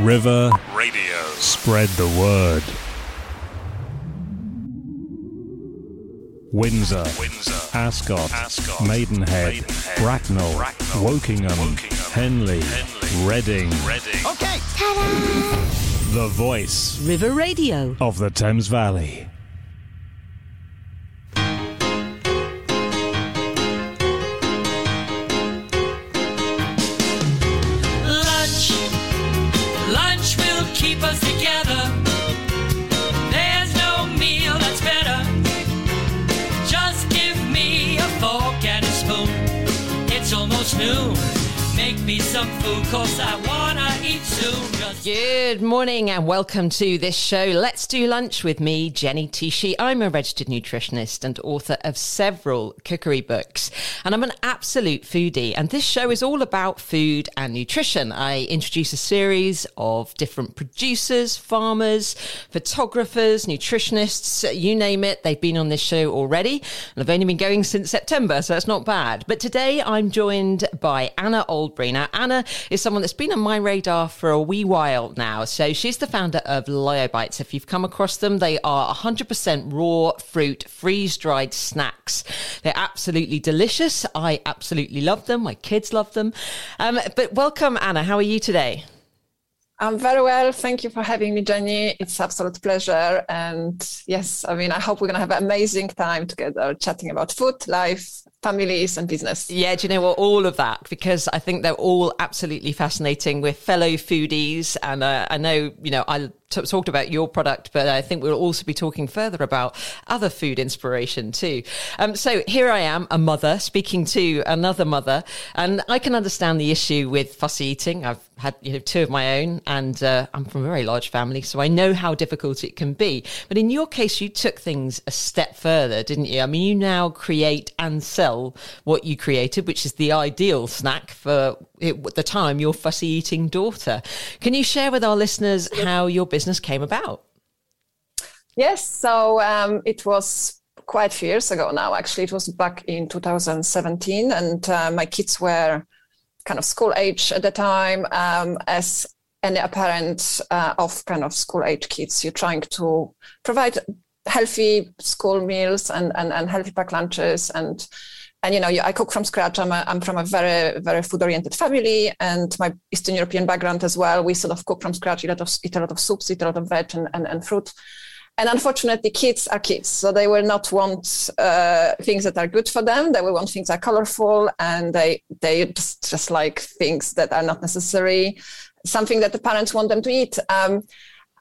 River Radio. Spread the word. Windsor, Windsor, Ascot, Ascot, Maidenhead, Maidenhead, Bracknell, Bracknell, Wokingham, Wokingham, Henley, Henley, Reading. Reading. Okay. The voice River Radio. of the Thames Valley. Some food, cause I wanna eat soon. Good morning and welcome to this show. Let's do lunch with me, Jenny Tschiesche. I'm a registered nutritionist and author of several cookery books, and I'm an absolute foodie. And this show is all about food and nutrition. I introduce a series of different producers, farmers, photographers, nutritionists, you name it. They've been on this show already, and I've only been going since September, so that's not bad. But today I'm joined by Anna Oldbury. Now, Anna is someone that's been on my radar for a wee while now. So she's the founder of Lyo Bites. If you've come across them, they are 100% raw fruit, freeze dried snacks. They're absolutely delicious. I absolutely love them. My kids love them. Um, but welcome, Anna. How are you today? I'm very well. Thank you for having me, Jenny. It's absolute pleasure. And yes, I mean, I hope we're going to have an amazing time together chatting about food, life, families, and business. Yeah, do you know what? All of that, because I think they're all absolutely fascinating. We're fellow foodies, and uh, I know, you know, I t- talked about your product, but I think we'll also be talking further about other food inspiration too. Um, so here I am, a mother speaking to another mother, and I can understand the issue with fussy eating. I've had you know two of my own, and uh, I'm from a very large family, so I know how difficult it can be. But in your case, you took things a step further, didn't you? I mean, you now create and sell what you created, which is the ideal snack for it, the time your fussy eating daughter. Can you share with our listeners how your business came about? Yes, so um, it was quite a few years ago now, actually. It was back in 2017, and uh, my kids were kind of school age at the time. Um, as any parent uh, of kind of school age kids, you're trying to provide healthy school meals and, and, and healthy pack lunches and and you know i cook from scratch. I'm, a, I'm from a very very food oriented family and my eastern european background as well. We sort of cook from scratch eat a lot of, eat a lot of soups eat a lot of veg and, and, and fruit. And unfortunately kids are kids. So they will not want uh, things that are good for them. They will want things that are colorful and they they just, just like things that are not necessary. Something that the parents want them to eat. Um,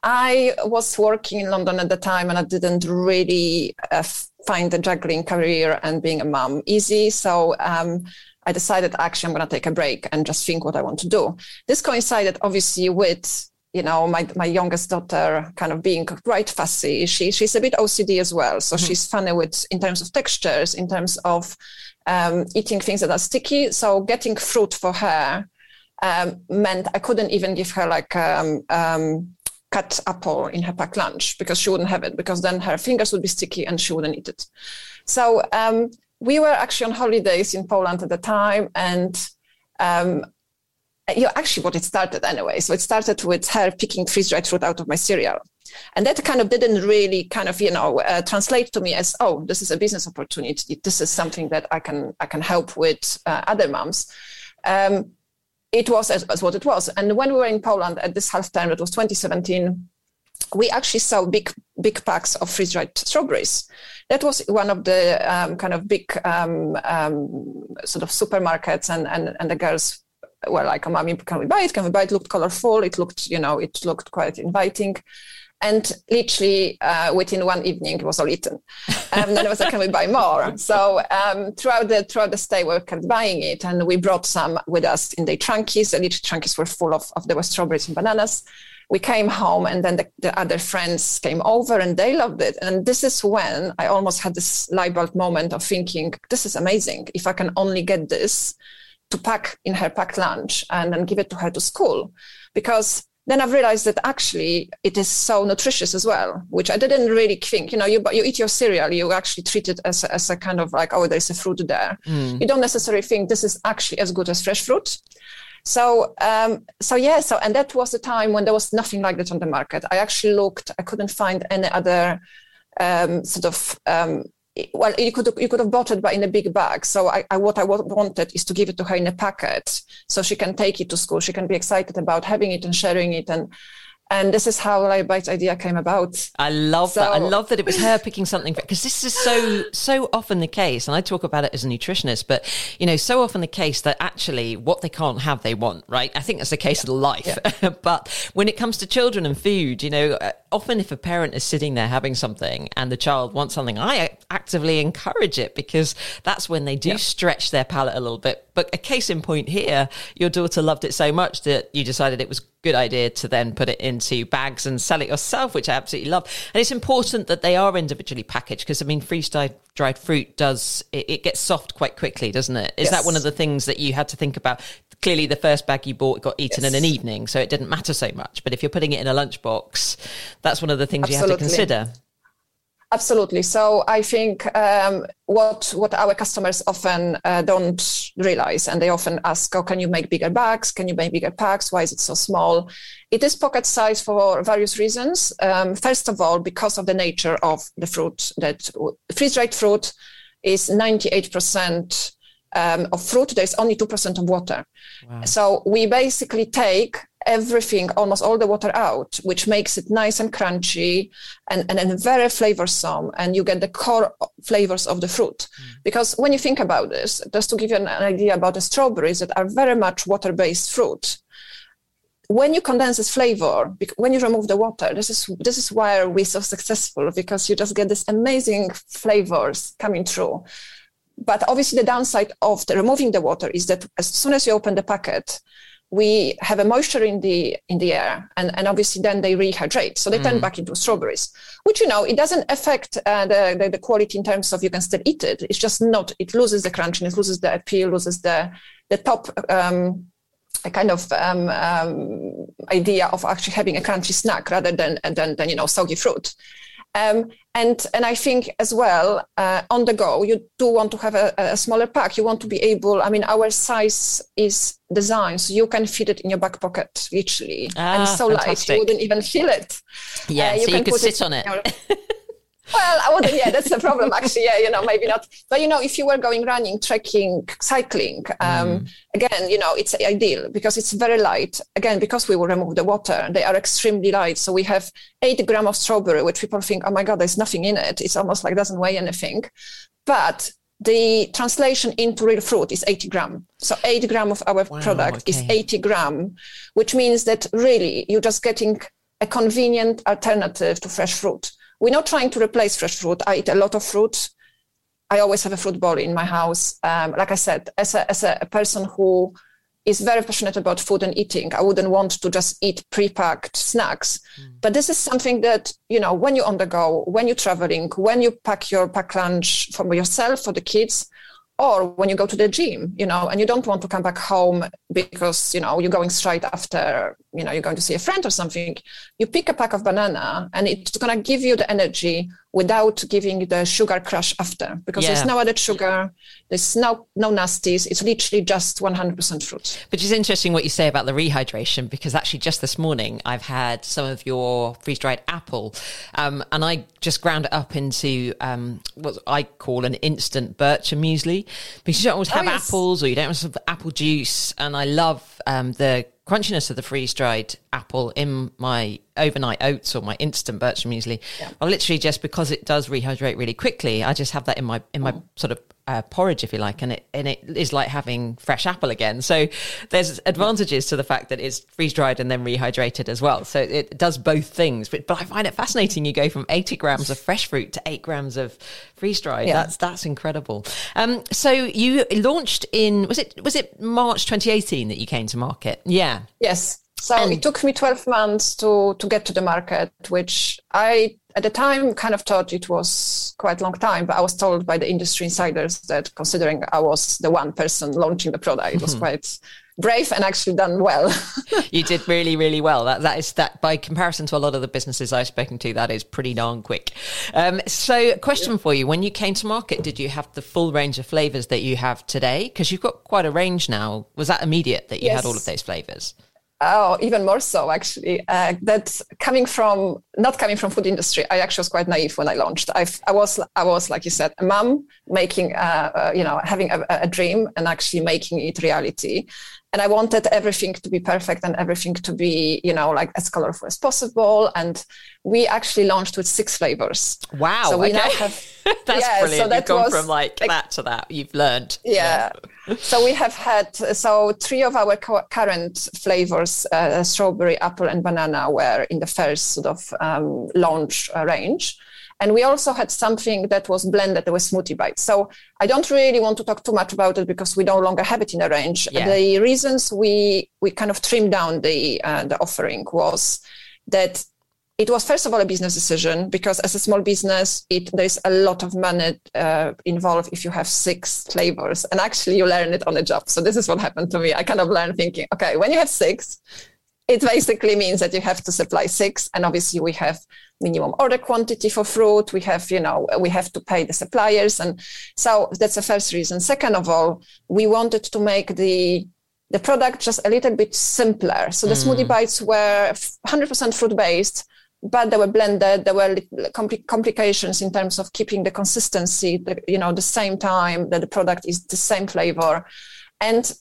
I was working in London at the time and I didn't really uh, find the juggling career and being a mom easy. So um, I decided actually I'm going to take a break and just think what I want to do. This coincided obviously with you know my my youngest daughter kind of being quite fussy. She she's a bit OCD as well, so mm-hmm. she's funny with in terms of textures, in terms of um, eating things that are sticky. So getting fruit for her um, meant I couldn't even give her like um, um, cut apple in her packed lunch because she wouldn't have it because then her fingers would be sticky and she wouldn't eat it. So um, we were actually on holidays in Poland at the time and um, you know, actually what it started anyway. So it started with her picking freeze-dried fruit out of my cereal. And that kind of didn't really kind of, you know, uh, translate to me as, oh, this is a business opportunity. This is something that I can, I can help with uh, other moms. Um, it was as, as, what it was. And when we were in Poland at this half time, it was 2017, we actually saw big, big packs of freeze dried strawberries. That was one of the um, kind of big um, um, sort of supermarkets, and, and, and the girls were like, oh, Mommy, can we buy it? Can we buy it? it looked colorful. It looked, you know, it looked quite inviting. And literally uh, within one evening, it was all eaten. Um, and then I was like, can we buy more? So um, throughout the throughout the stay, we kept buying it, and we brought some with us in the trunkies. The little trunkies were full of, of there were strawberries and bananas. We came home, and then the, the other friends came over, and they loved it. And this is when I almost had this light bulb moment of thinking, this is amazing. If I can only get this to pack in her packed lunch and then give it to her to school, because then I've realized that actually it is so nutritious as well, which I didn't really think. You know, you you eat your cereal, you actually treat it as a, as a kind of like, oh, there's a fruit there. Mm. You don't necessarily think this is actually as good as fresh fruit. So, um, so yeah, so and that was the time when there was nothing like that on the market. I actually looked; I couldn't find any other um, sort of um, well, you could you could have bought it, but in a big bag. So I, I, what I wanted is to give it to her in a packet, so she can take it to school. She can be excited about having it and sharing it, and and this is how Light bite idea came about. I love so, that. I love that it was her picking something because this is so so often the case, and I talk about it as a nutritionist. But you know, so often the case that actually what they can't have, they want. Right? I think that's the case yeah. of life. Yeah. but when it comes to children and food, you know, uh, often if a parent is sitting there having something and the child wants something, I actively encourage it because that's when they do yeah. stretch their palate a little bit. But a case in point here, your daughter loved it so much that you decided it was a good idea to then put it into bags and sell it yourself, which I absolutely love. And it's important that they are individually packaged because I mean, freeze dried fruit does it, it, gets soft quite quickly, doesn't it? Is yes. that one of the things that you had to think about? Clearly, the first bag you bought got eaten yes. in an evening, so it didn't matter so much. But if you're putting it in a lunchbox, that's one of the things Absolutely. you have to consider. Absolutely. So I think um, what what our customers often uh, don't realize, and they often ask, "Oh, can you make bigger bags? Can you make bigger packs? Why is it so small?" It is pocket size for various reasons. Um, first of all, because of the nature of the fruit, that freeze-dried fruit is ninety eight percent um, of fruit. There's only two percent of water. Wow. So we basically take everything, almost all the water out, which makes it nice and crunchy and, and, and very flavorsome. And you get the core flavors of the fruit. Mm. Because when you think about this, just to give you an idea about the strawberries that are very much water based fruit, when you condense this flavor, when you remove the water, this is this is why we're so successful because you just get these amazing flavors coming through. But obviously, the downside of the removing the water is that as soon as you open the packet, we have a moisture in the in the air and, and obviously then they rehydrate. So they mm. turn back into strawberries which you know it doesn't affect uh, the, the, the quality in terms of you can still eat it. It's just not it loses the crunchiness loses the appeal loses the the top um, a kind of um, um, idea of actually having a crunchy snack rather than than, than you know soggy fruit um, and and I think as well uh, on the go you do want to have a, a, smaller pack. You want to be able. I mean, our size is designed so you can fit it in your back pocket literally, ah, and so fantastic. light you wouldn't even feel it. Yeah, uh, you so you could sit on it. Your, well, I wouldn't. Yeah, that's the problem. Actually, yeah, you know, maybe not. But you know, if you were going running, trekking, cycling, um, mm. again, you know, it's ideal because it's very light. Again, because we will remove the water, they are extremely light. So we have eight gram of strawberry, which people think, oh my god, there's nothing in it. It's almost like doesn't weigh anything, but the translation into real fruit is 80 gram. So 8 gram of our wow, product okay. is 80 gram, which means that really you're just getting a convenient alternative to fresh fruit. We're not trying to replace fresh fruit. I eat a lot of fruit. I always have a fruit bowl in my house. Um, like I said, as a, as a, person who is very passionate about food and eating. I wouldn't want to just eat pre-packed snacks. Mm. But this is something that, you know, when you're on the go, when you're traveling, when you pack your pack lunch for yourself, for the kids, or when you go to the gym you know and you don't want to come back home because you know you're going straight after you know you're going to see a friend or something you pick a pack of banana and it's going to give you the energy without giving the sugar crush after because yeah. there's no added sugar there's no no nasties it's literally just 100% fruit which is interesting what you say about the rehydration because actually just this morning i've had some of your freeze-dried apple um, and i just ground it up into um, what i call an instant bircher muesli because you don't always oh, have oh, yes. apples or you don't have apple juice and i love um, the crunchiness of the freeze dried apple in my overnight oats or my instant bircher muesli. Yeah. I literally just because it does rehydrate really quickly, I just have that in my in my mm. sort of uh, porridge, if you like, and it and it is like having fresh apple again. So there's advantages to the fact that it's freeze dried and then rehydrated as well. So it does both things. But but I find it fascinating. You go from 80 grams of fresh fruit to eight grams of freeze dried. Yeah. That's that's incredible. Um, so you launched in was it was it March 2018 that you came to market? Yeah. Yes. So and- it took me 12 months to to get to the market, which I at the time kind of thought it was quite a long time, but I was told by the industry insiders that considering I was the one person launching the product, it was mm-hmm. quite brave and actually done well. you did really, really well. That that is that by comparison to a lot of the businesses I've spoken to, that is pretty darn quick. Um, so, question for you: When you came to market, did you have the full range of flavors that you have today? Because you've got quite a range now. Was that immediate that you Yes. had all of those flavors? Oh, even more so, actually. Uh, that coming from not coming from food industry, I actually was quite naive when I launched. I, I was, I was like you said, a mom making, uh, uh, you know, having a, a dream and actually making it reality. And I wanted everything to be perfect and everything to be, you know, like as colorful as possible. And we actually launched with six flavors. Wow. So we okay. now have That's Yeah, so brilliant. that You've gone was- from like that to that. You've learned. yeah. so we have had so three of our co- current flavors uh, strawberry apple and banana were in the first sort of um, launch uh, range and we also had something that was blended that was smoothie bites. So i don't really want to talk too much about it because we no longer have it in a range. Yeah. the reasons we we kind of trimmed down the uh, the offering was that it was first of all a business decision because as a small business it there's a lot of money uh, involved if you have six flavors. And actually you learn it on the job. So this is what happened to me. I kind of learned thinking okay when you have six it basically means that you have to supply six and obviously we have minimum order quantity for fruit. We have you know we have to pay the suppliers. And so that's the first reason. Second of all we wanted to make the the product just a little bit simpler. So the mm. smoothie bites were 100% fruit based but they were blended. There were compli- complications in terms of keeping the consistency the, you know the same time that the product is the same flavor. And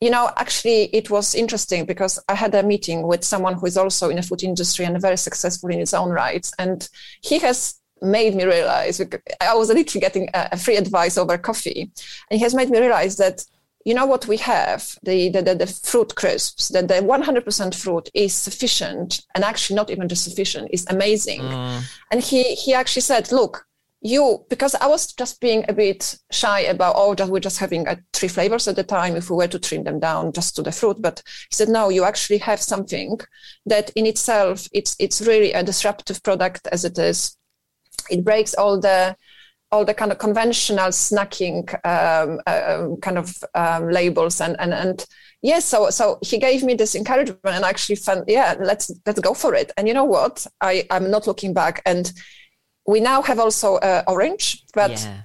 you know actually it was interesting because i had a meeting with someone who is also in the food industry and very successful in his own rights. And he has made me realize i was literally getting a, free advice over coffee. And he has made me realize that you know what we have? The the, the, the fruit crisps that the 100% fruit is sufficient and actually not even just sufficient is amazing. Mm. And he he actually said look you because i was just being a bit shy about oh that we're just having uh, three flavors at the time if we were to trim them down just to the fruit. But he said no you actually have something that in itself it's it's really a disruptive product as it is. It breaks all the all the kind of conventional snacking um, um, kind of um, labels and and and yes so so he gave me this encouragement and actually found yeah let's let's go for it. And you know what? I i'm not looking back. And we now have also uh, orange but yeah.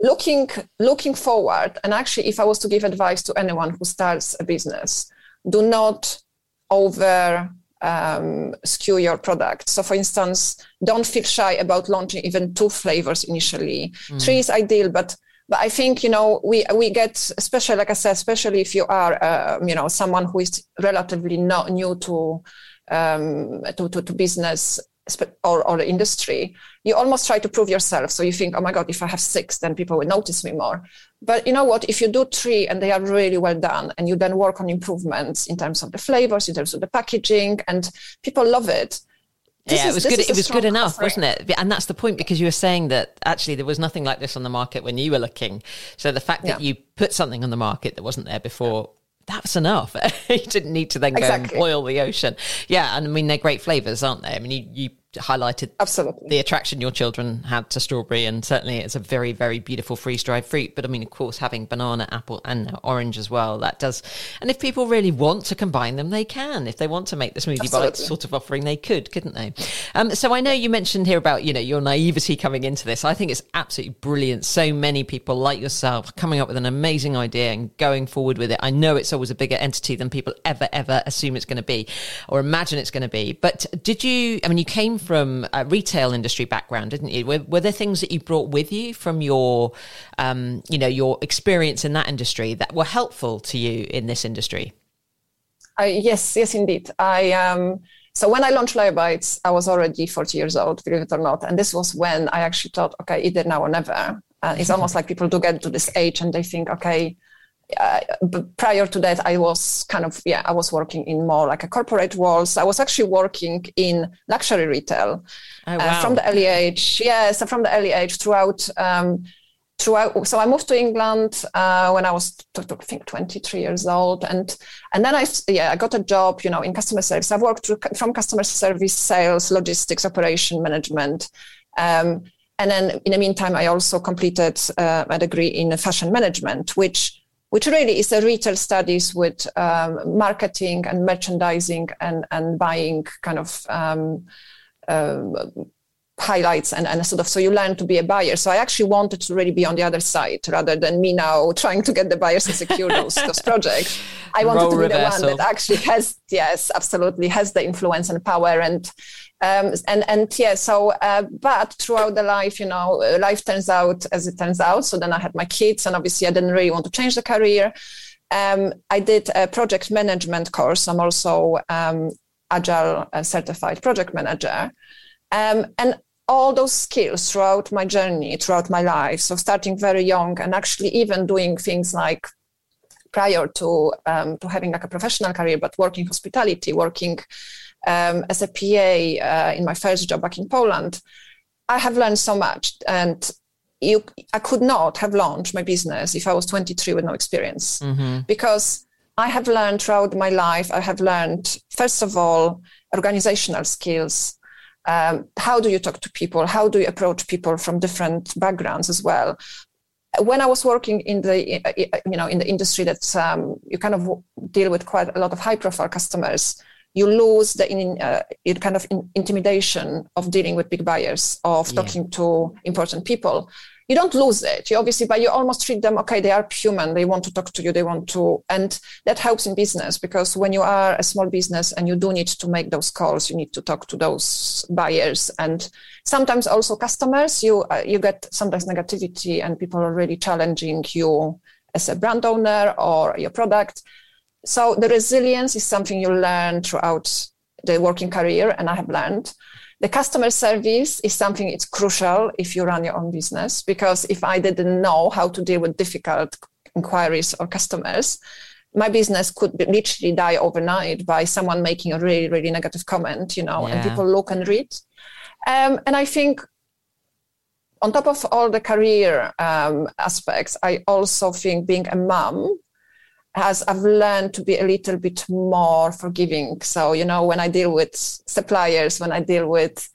looking looking forward and actually if i was to give advice to anyone who starts a business do not over um, skew your product. So for instance don't feel shy about launching even two flavors initially. Three is ideal but but I think you know we we get especially like I said especially if you are uh, you know someone who is relatively not new to um, to, to, to business or, or industry, you almost try to prove yourself. So you think, oh my God, if I have six, then people will notice me more. But you know what? If you do three and they are really well done, and you then work on improvements in terms of the flavors, in terms of the packaging, and people love it. this yeah, is- it was good. It was good enough, offering. wasn't it? And that's the point because you were saying that actually there was nothing like this on the market when you were looking. So the fact that Yeah. you put something on the market that wasn't there before—that was enough. you didn't need to then go Exactly. and boil the ocean. Yeah, and I mean they're great flavors, aren't they? I mean you, you highlighted Absolutely. the attraction your children had to strawberry, and certainly it's a very, very beautiful freeze dried fruit. But I mean, of course, having banana, apple, and orange as well, that does. And if people really want to combine them, they can. If they want to make the smoothie bites sort of offering, they could, couldn't they? Um, so I know you mentioned here about you know your naivety coming into this. I think it's absolutely brilliant. So many people like yourself coming up with an amazing idea and going forward with it. I know it's always a bigger entity than people ever, ever assume it's going to be or imagine it's going to be. But did you? I mean, you came from a retail industry background, didn't you? Were, were there things that you brought with you from your, um, you know, your experience in that industry that were helpful to you in this industry? I, yes, yes, indeed. I um, so when I launched Lyo Bites, I was already 40 years old, believe it or not, and this was when I actually thought, okay, either now or never. Uh, it's almost like people do get to this age and they think, okay. Uh, prior to that, I was kind of yeah, I was working in more like a corporate world. So I was actually working in luxury retail Oh, uh, from the early age. Yes, from the early age throughout. Um, throughout, so I moved to England uh, when I was, I think, 23 years old, and and then I yeah I got a job, you know, in customer service. I've worked through, from customer service, sales, logistics, operation management. Um, and then in the meantime, I also completed uh, a degree in fashion management, which which really is a retail studies with um, marketing and merchandising and, and buying kind of um, uh, highlights and, and sort of so you learn to be a buyer. So i actually wanted to really be on the other side rather than me now trying to get the buyers and secure those, those projects. I wanted Role to be reversal. the one that actually has yes absolutely has the influence and power and um, and and yeah so uh, but throughout the life you know uh, life turns out as it turns out. So then i had my kids and obviously i didn't really want to change the career. Um, i did a project management course. I'm also um, agile uh, certified project manager. Um, and all those skills throughout my journey, throughout my life. So starting very young and actually even doing things like prior to um, to having like a professional career, but working hospitality, working um, as a PA uh, in my first job back in Poland, I have learned so much. And you, I could not have launched my business if I was 23 with no experience, mm-hmm. because I have learned throughout my life. I have learned first of all organizational skills um, how do you talk to people? How do you approach people from different backgrounds as well? When i was working in the you know in the industry that um, you kind of deal with quite a lot of high profile customers you lose the in, uh, kind of in, intimidation of dealing with big buyers of yeah. talking to important people you don't lose it. You obviously but you almost treat them okay they are human. They want to talk to you. They want to and that helps in business because when you are a small business and you do need to make those calls you need to talk to those buyers. And sometimes also customers you uh, you get sometimes negativity and people are really challenging you as a brand owner or your product. So the resilience is something you learn throughout the working career and i have learned the customer service is something it's crucial if you run your own business because if i didn't know how to deal with difficult inquiries or customers my business could literally die overnight by someone making a really really negative comment you know yeah. and people look and read um, and i think on top of all the career um, aspects i also think being a mom has I've learned to be a little bit more forgiving. So, you know, when I deal with suppliers, when I deal with,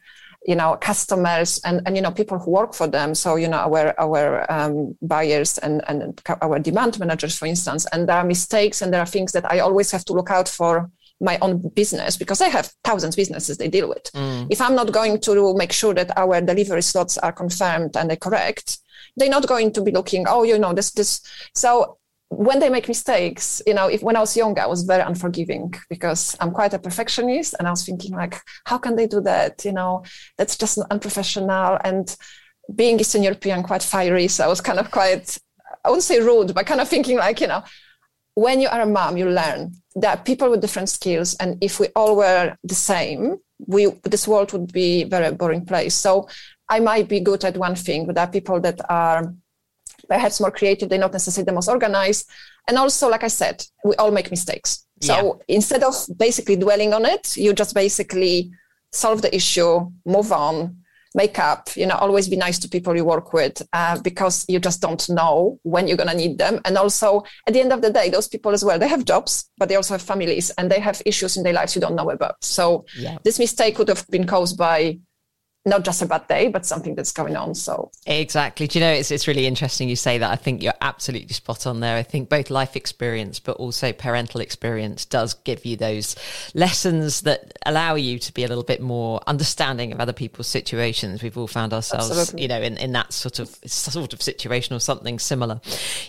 you know, customers and, and you know, people who work for them. So, you know, our our um, buyers and, and our demand managers, for instance, and there are mistakes and there are things that I always have to look out for my own business because I have thousands of businesses they deal with. Mm. If I'm not going to make sure that our delivery slots are confirmed and they're correct, they're not going to be looking, oh, you know, this, this. So when they make mistakes, you know, if when I was younger, I was very unforgiving because I'm quite a perfectionist, and I was thinking like, how can they do that? You know, that's just unprofessional. And being Eastern European, quite fiery, so I was kind of quite, I wouldn't say rude, but kind of thinking like, you know, when you are a mom, you learn that people with different skills, and if we all were the same, we this world would be a very boring place. So I might be good at one thing, but there are people that are perhaps more creative, they're not necessarily the most organized. And also, like I said, we all make mistakes. So yeah. instead of basically dwelling on it, you just basically solve the issue, move on, make up, you know, always be nice to people you work with uh, because you just don't know when you're going to need them. And also, at the end of the day, those people as well, they have jobs, but they also have families and they have issues in their lives you don't know about. So yeah. this mistake could have been caused by not just a bad day, but something that's going on. So exactly. Do you know it's it's really interesting you say that. I think you're absolutely spot on there. I think both life experience, but also parental experience, does give you those lessons that allow you to be a little bit more understanding of other people's situations. We've all found ourselves, absolutely. you know, in, in that sort of sort of situation or something similar.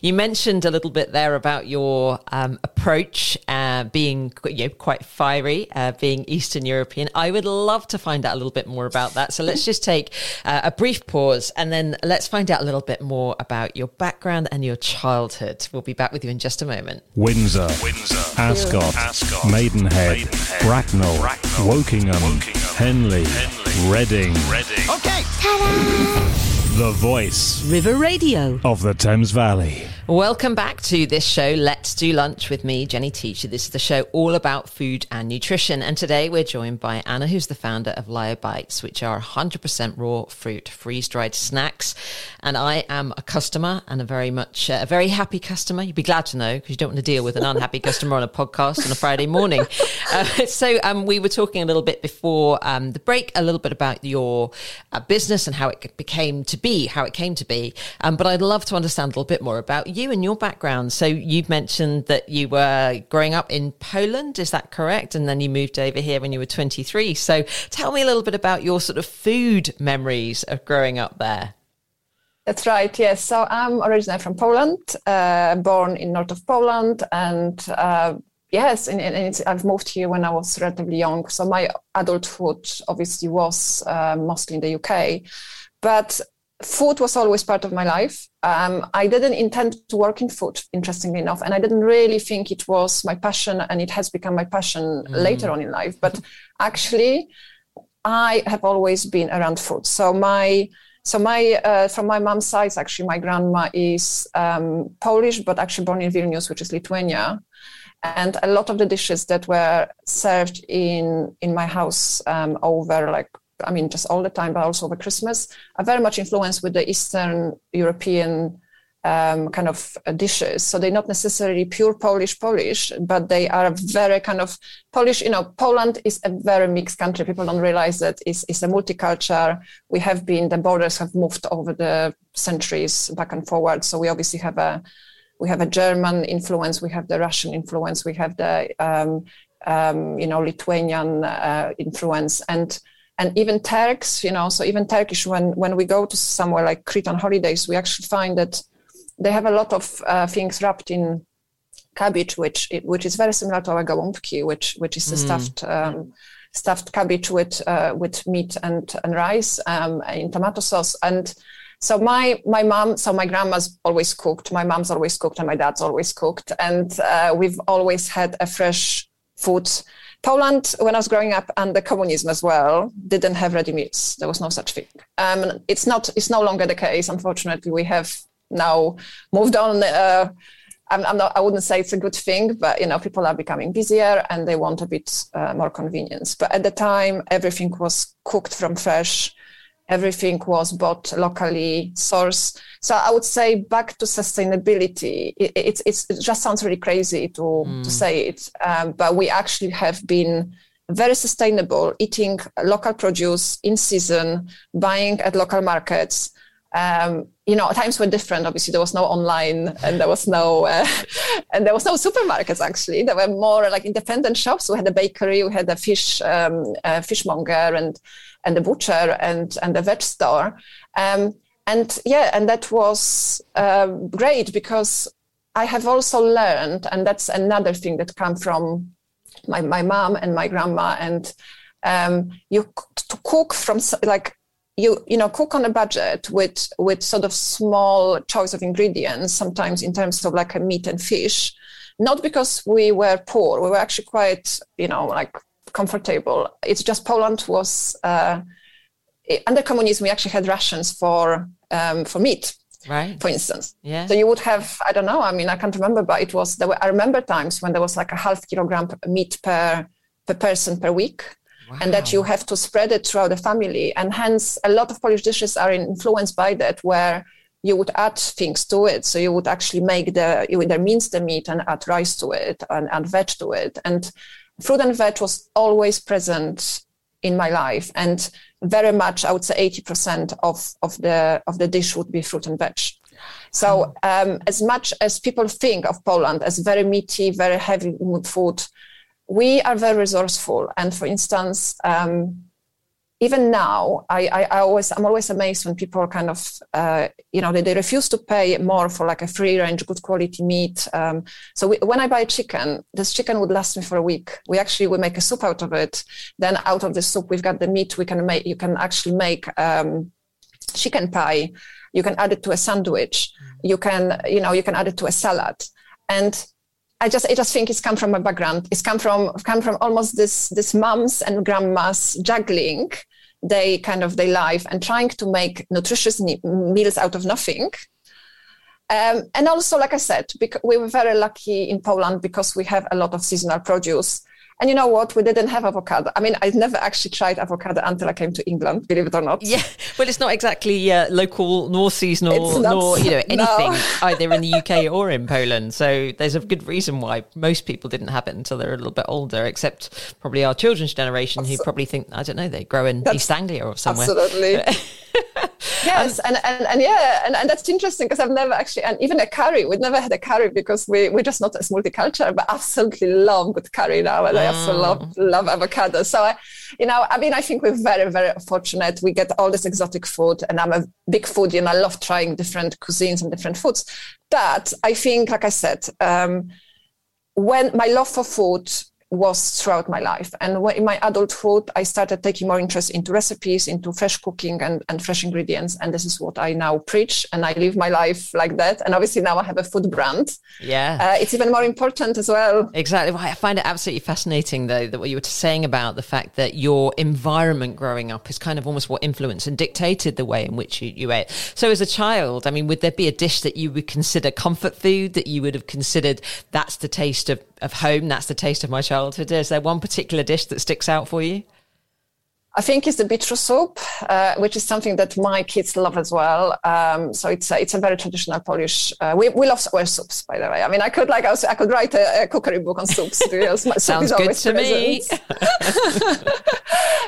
You mentioned a little bit there about your um, approach, uh, being you know quite fiery, uh, being Eastern European. I would love to find out a little bit more about that. So let's just take uh, a brief pause and then let's find out a little bit more about your background and your childhood. We'll be back with you in just a moment. Windsor, Windsor Ascot, Ascot Maidenhead, Maidenhead Bracknell, Bracknell Wokingham, Wokingham, Henley, Henley Reading. Reading. Okay. Ta-da! The voice. River Radio. Of the Thames Valley. Welcome back to this show, Let's Do Lunch with me, Jenny Tschiesche. This is the show all about food and nutrition. And today we're joined by Anna, who's the founder of Lyo Bites, which are 100% raw fruit, freeze dried snacks. And I am a customer and a very much, uh, a very happy customer. You'd be glad to know because you don't want to deal with an unhappy customer on a podcast on a Friday morning. Uh, so um, we were talking a little bit before um, the break, a little bit about your uh, business and how it became to be, how it came to be. Um, but I'd love to understand a little bit more about you you and your background. So you've mentioned that you were growing up in Poland, is that correct? And then you moved over here when you were 23. So tell me a little bit about your sort of food memories of growing up there. That's right. Yes. So I'm originally from Poland, uh, born in north of Poland, and uh, yes, and, and I've moved here when I was relatively young. So my adulthood obviously was uh, mostly in the UK, but food was always part of my life. Um, I didn't intend to work in food, interestingly enough, and I didn't really think it was my passion, and it has become my passion mm. later on in life. But actually, I have always been around food. So my so my uh, from my mom's side, actually, my grandma is um, Polish, but actually born in Vilnius, which is Lithuania. And a lot of the dishes that were served in in my house um, over like I mean, just all the time, but also over Christmas, are very much influenced with the Eastern European um, kind of uh, dishes. So they're not necessarily pure Polish Polish, but they are very kind of Polish. You know, Poland is a very mixed country. People don't realize that it's, it's a multicultural. We have been the borders have moved over the centuries back and forward. So we obviously have a we have a German influence, we have the Russian influence, we have the um, um, you know Lithuanian uh, influence, and and even Turks, you know, so even Turkish, when, when we go to somewhere like Crete on holidays, we actually find that they have a lot of uh, things wrapped in cabbage, which which is very similar to our gołąbki, which which is mm. stuffed um, stuffed cabbage with uh, with meat and and rice um, in tomato sauce. And so my my mom, so my grandma's always cooked, my mom's always cooked, and my dad's always cooked, and uh, we've always had a fresh food Poland, when I was growing up under communism as well, didn't have ready meals. There was no such thing. Um, it's not. It's no longer the case. Unfortunately, we have now moved on. Uh, I'm, I'm, not. I wouldn't say it's a good thing, but you know, people are becoming busier and they want a bit uh, more convenience. But at the time, everything was cooked from fresh everything was bought locally sourced. So i would say back to sustainability it, it, it just sounds really crazy to, mm. to say it um, but we actually have been very sustainable eating local produce in season buying at local markets. Um, you know times were different. Obviously there was no online and there was no uh, and there was no supermarkets actually. There were more like independent shops. We had a bakery we had a fish um, a fishmonger and and the butcher and and the veg store um, and yeah and that was uh, great because i have also learned and that's another thing that come from my, my mom and my grandma and um, you to cook from like you you know cook on a budget with with sort of small choice of ingredients sometimes in terms of like a meat and fish. Not because we were poor we were actually quite you know like comfortable. It's just Poland was uh, under communism. We actually had rations for um, for meat, right? For instance, yeah. So you would have I don't know. I mean, I can't remember, but it was there were. I remember times when there was like a half kilogram meat per per person per week. Wow. And that you have to spread it throughout the family, and hence a lot of Polish dishes are influenced by that, where you would add things to it. So you would actually make the you either mince the meat and add rice to it and add veg to it. And fruit and veg was always present in my life and very much i would say 80% of, of the of the dish would be fruit and veg. So um, as much as people think of poland as very meaty very heavy food we are very resourceful. And for instance um, even now, I, I, I, always I'm always amazed when people kind of uh, you know they, they refuse to pay more for like a free range, good quality meat. Um, so we, when I buy chicken, this chicken would last me for a week. We actually we make a soup out of it. Then out of the soup, we've got the meat. We can make you can actually make um, chicken pie. You can add it to a sandwich. You can you know you can add it to a salad. And I just I just think it's come from my background. It's come from come from almost this this mums and grandmas juggling they kind of their life and trying to make nutritious meals out of nothing. Um, and also, like I said, we were very lucky in Poland because we have a lot of seasonal produce. And you know what? We didn't have avocado. I mean, I never actually tried avocado until I came to England, believe it or not. Yeah, well, it's not exactly uh, local nor seasonal nor you know anything no. either in the UK or in Poland. So there's a good reason why most people didn't have it until they're a little bit older, except probably our children's generation who probably think I don't know they grow in East Anglia or somewhere. Absolutely. Yes, um, and, and, and yeah, and, and that's interesting because I've never actually, and even a curry, we've never had a curry because we, we're just not as multicultural, but absolutely love good curry now. And mm. I also love, mm. love avocado. So, I, you know, I mean, I think we're very, very fortunate. We get all this exotic food, and I'm a big foodie and I love trying different cuisines and different foods. But I think, like I said, um, when my love for food was throughout my life. And in my adulthood, I started taking more interest into recipes, into fresh cooking and, and fresh ingredients. And this is what I now preach. And I live my life like that. And obviously now I have a food brand. Yeah. Uh, it's even more important as well. Exactly. Well, I find it absolutely fascinating, though, that what you were saying about the fact that your environment growing up is kind of almost what influenced and dictated the way in which you, you ate. So as a child, I mean, would there be a dish that you would consider comfort food that you would have considered that's the taste of, of home, that's the taste of my childhood? Is there one particular dish that sticks out for you? I think it's the beetroot soup, uh, which is something that my kids love as well. Um, so it's a, it's a very traditional Polish. Uh, we, we love our soups, by the way. I mean, I could like I, was, I could write a, a, cookery book on soups my Sounds good to me.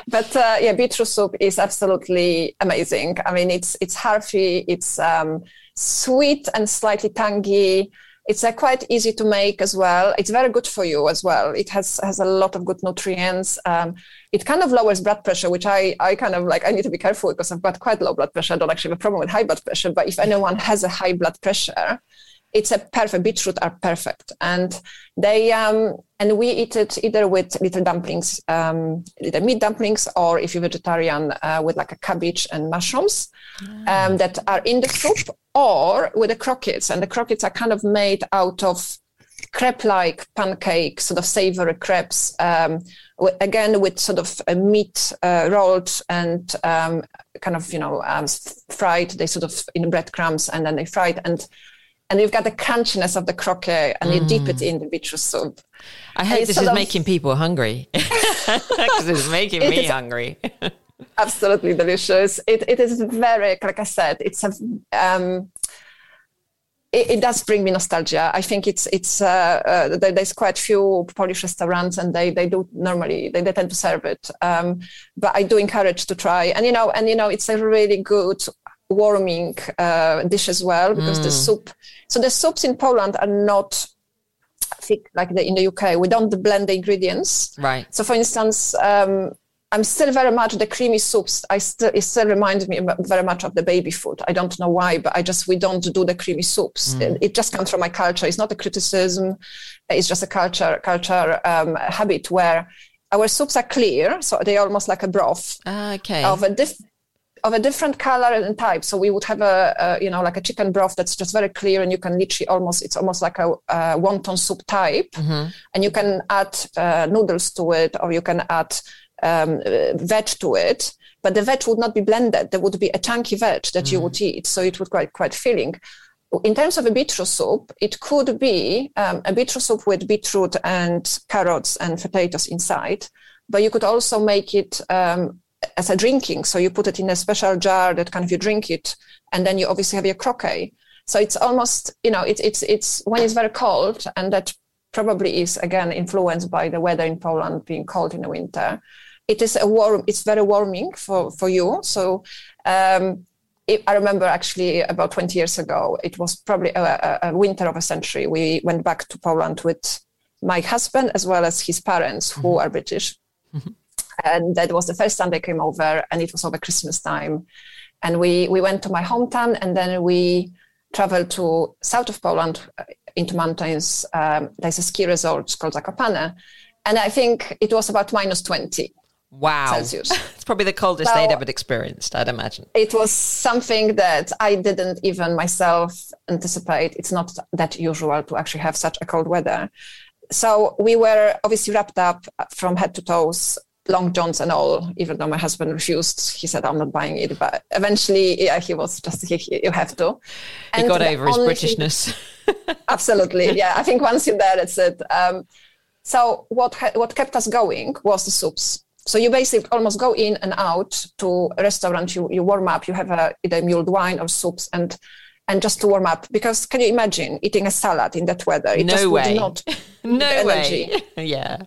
but uh, yeah, beetroot soup is absolutely amazing. I mean, it's it's hearty, it's um, sweet and slightly tangy. It's uh, quite easy to make as well. It's very good for you as well. It has has a lot of good nutrients. Um, it kind of lowers blood pressure, which I I kind of like. I need to be careful because I've got quite low blood pressure. I don't actually have a problem with high blood pressure. But if anyone has a high blood pressure, it's a perfect beetroot are perfect and they um and we eat it either with little dumplings um either meat dumplings or if you're vegetarian uh, with like a cabbage and mushrooms um, ah. that are in the soup or with the croquettes. And the croquettes are kind of made out of crepe-like pancake sort of savory crepes um, again with sort of a meat uh, rolled and um, kind of you know um, fried. They sort of in breadcrumbs and then they fried. And and you've got the crunchiness of the croquet and mm. you dip it mm. in the beetroot soup. I hope this is of, making people hungry because it's making it me hungry. absolutely delicious. It, it is very, like I said, it's a, um, it, it, does bring me nostalgia. I think it's it's uh, uh, there's quite few Polish restaurants, and they they do normally they, they tend to serve it. Um, but I do encourage to try, and you know, and you know, it's a really good warming uh, dish as well because mm. the soup. So the soups in Poland are not thick like the, in the UK. We don't blend the ingredients. Right. So, for instance, um, I'm still very much the creamy soups. I still it still reminds me very much of the baby food. I don't know why, but I just we don't do the creamy soups. Mm. It, just comes from my culture. It's not a criticism. It's just a culture culture um, habit where our soups are clear, so they're almost like a broth. Uh, okay. Of a different of a different color and type. So we would have a, a, you know like a chicken broth that's just very clear, and you can literally almost it's almost like a, a wonton soup type, mm-hmm. and you can add uh, noodles to it, or you can add um, veg to it. But the veg would not be blended. There would be a chunky veg that mm. you would eat, so it would quite quite filling. In terms of a beetroot soup, it could be um, a beetroot soup with beetroot and carrots and potatoes inside but you could also make it um, as a drinking. So you put it in a special jar that kind of you drink it, and then you obviously have your croquet. So it's almost, you know, it's it's it's when it's very cold, and that probably is again influenced by the weather in Poland being cold in the winter. It is a warm. It's very warming for for you. So. Um, I remember actually about 20 years ago, it was probably a, a, winter of a century. We went back to Poland with my husband as well as his parents, who mm-hmm. are British. Mm-hmm and that was the first time they came over and it was over christmas time and we we went to my hometown and then we traveled to south of poland uh, into mountains um, there's a ski resort called zakopane and i think it was about minus 20 Wow. Celsius. it's probably the coldest so they'd ever experienced, I'd imagine. It was something that I didn't even myself anticipate. It's not that usual to actually have such a cold weather. So we were obviously wrapped up from head to toes long johns and all even though my husband refused he said i'm not buying it. But eventually yeah he was just he, you have to. And he got over his britishness. thing, absolutely yeah. I think once you're there it's it. Um, so what ha- what kept us going was the soups. So you basically almost go in and out to a restaurant you, you warm up you have a, either mulled wine or soups and and just to warm up. Because can you imagine eating a salad in that weather? It no way. Not no way. yeah.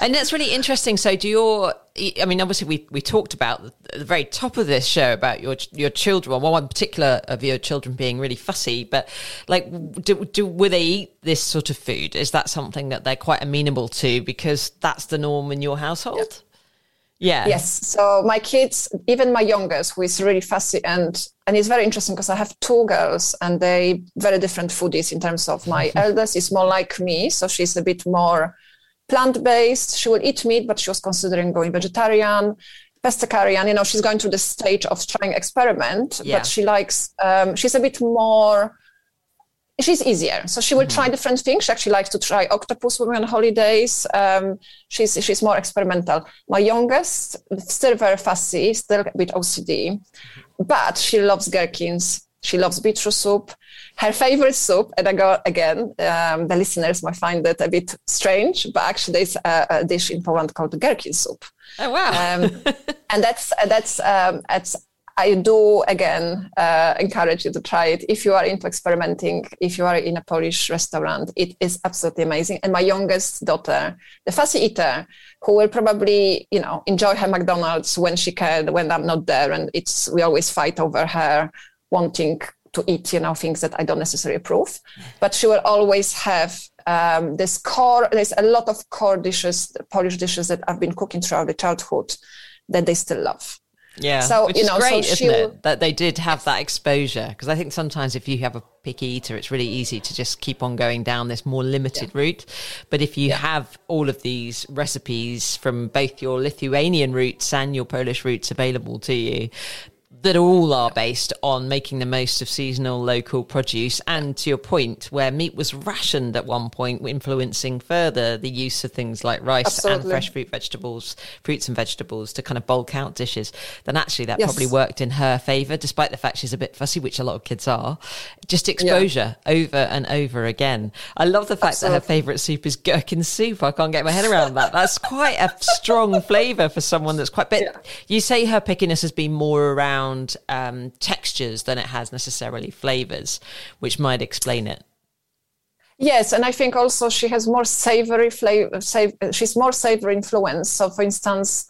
and that's really interesting. So do your, I mean, obviously we, we talked about the very top of this show about your, your children, well, one particular of your children being really fussy, but like, do, do, will they eat this sort of food? Is that something that they're quite amenable to because that's the norm in your household? Yeah. Yes. So my kids, even my youngest, who is really fussy and and it's very interesting because I have two girls and they very different foodies in terms of my eldest is more like me, so she's a bit more plant based. She will eat meat, but she was considering going vegetarian, pescatarian. You know, she's going through the stage of trying experiment, yeah. but she likes. Um, she's a bit more she's easier. So she will mm-hmm. try different things. She actually likes to try octopus when we're on holidays. Um, she's she's more experimental. My youngest, still very fussy, still a bit OCD, but she loves gherkins. She loves beetroot soup. Her favorite soup, and I go again, um, the listeners might find it a bit strange, but actually there's a, a dish in Poland called gherkin soup. Oh wow! um, and that's that's um, that's I do again uh, encourage you to try it if you are into experimenting. If you are in a Polish restaurant, it is absolutely amazing. And my youngest daughter, the fussy eater, who will probably you know enjoy her McDonald's when she can, when I'm not there, and it's we always fight over her wanting to eat you know things that I don't necessarily approve, but she will always have um, this core. There's a lot of core dishes, Polish dishes that I've been cooking throughout the childhood that they still love. Yeah. So you know, great, so isn't it? That they did have that exposure because I think sometimes if you have a picky eater, it's really easy to just keep on going down this more limited yeah. route. But if you yeah. have all of these recipes from both your Lithuanian roots and your Polish roots available to you, that all are based on making the most of seasonal local produce. And to your point, where meat was rationed at one point, influencing further the use of things like rice Absolutely. and fresh fruit, vegetables, fruits and vegetables to kind of bulk out dishes, then actually that yes. probably worked in her favour, despite the fact she's a bit fussy, which a lot of kids are. Just exposure yeah. over and over again. I love the fact Absolutely. that her favourite soup is gherkin soup. I can't get my head around that. That's quite a strong flavour for someone that's quite. But yeah. you say her pickiness has been more around around um, textures than it has necessarily flavors, which might explain it. Yes, and I think also she has more savory flavor. Sav- she's more savory influence. So, for instance,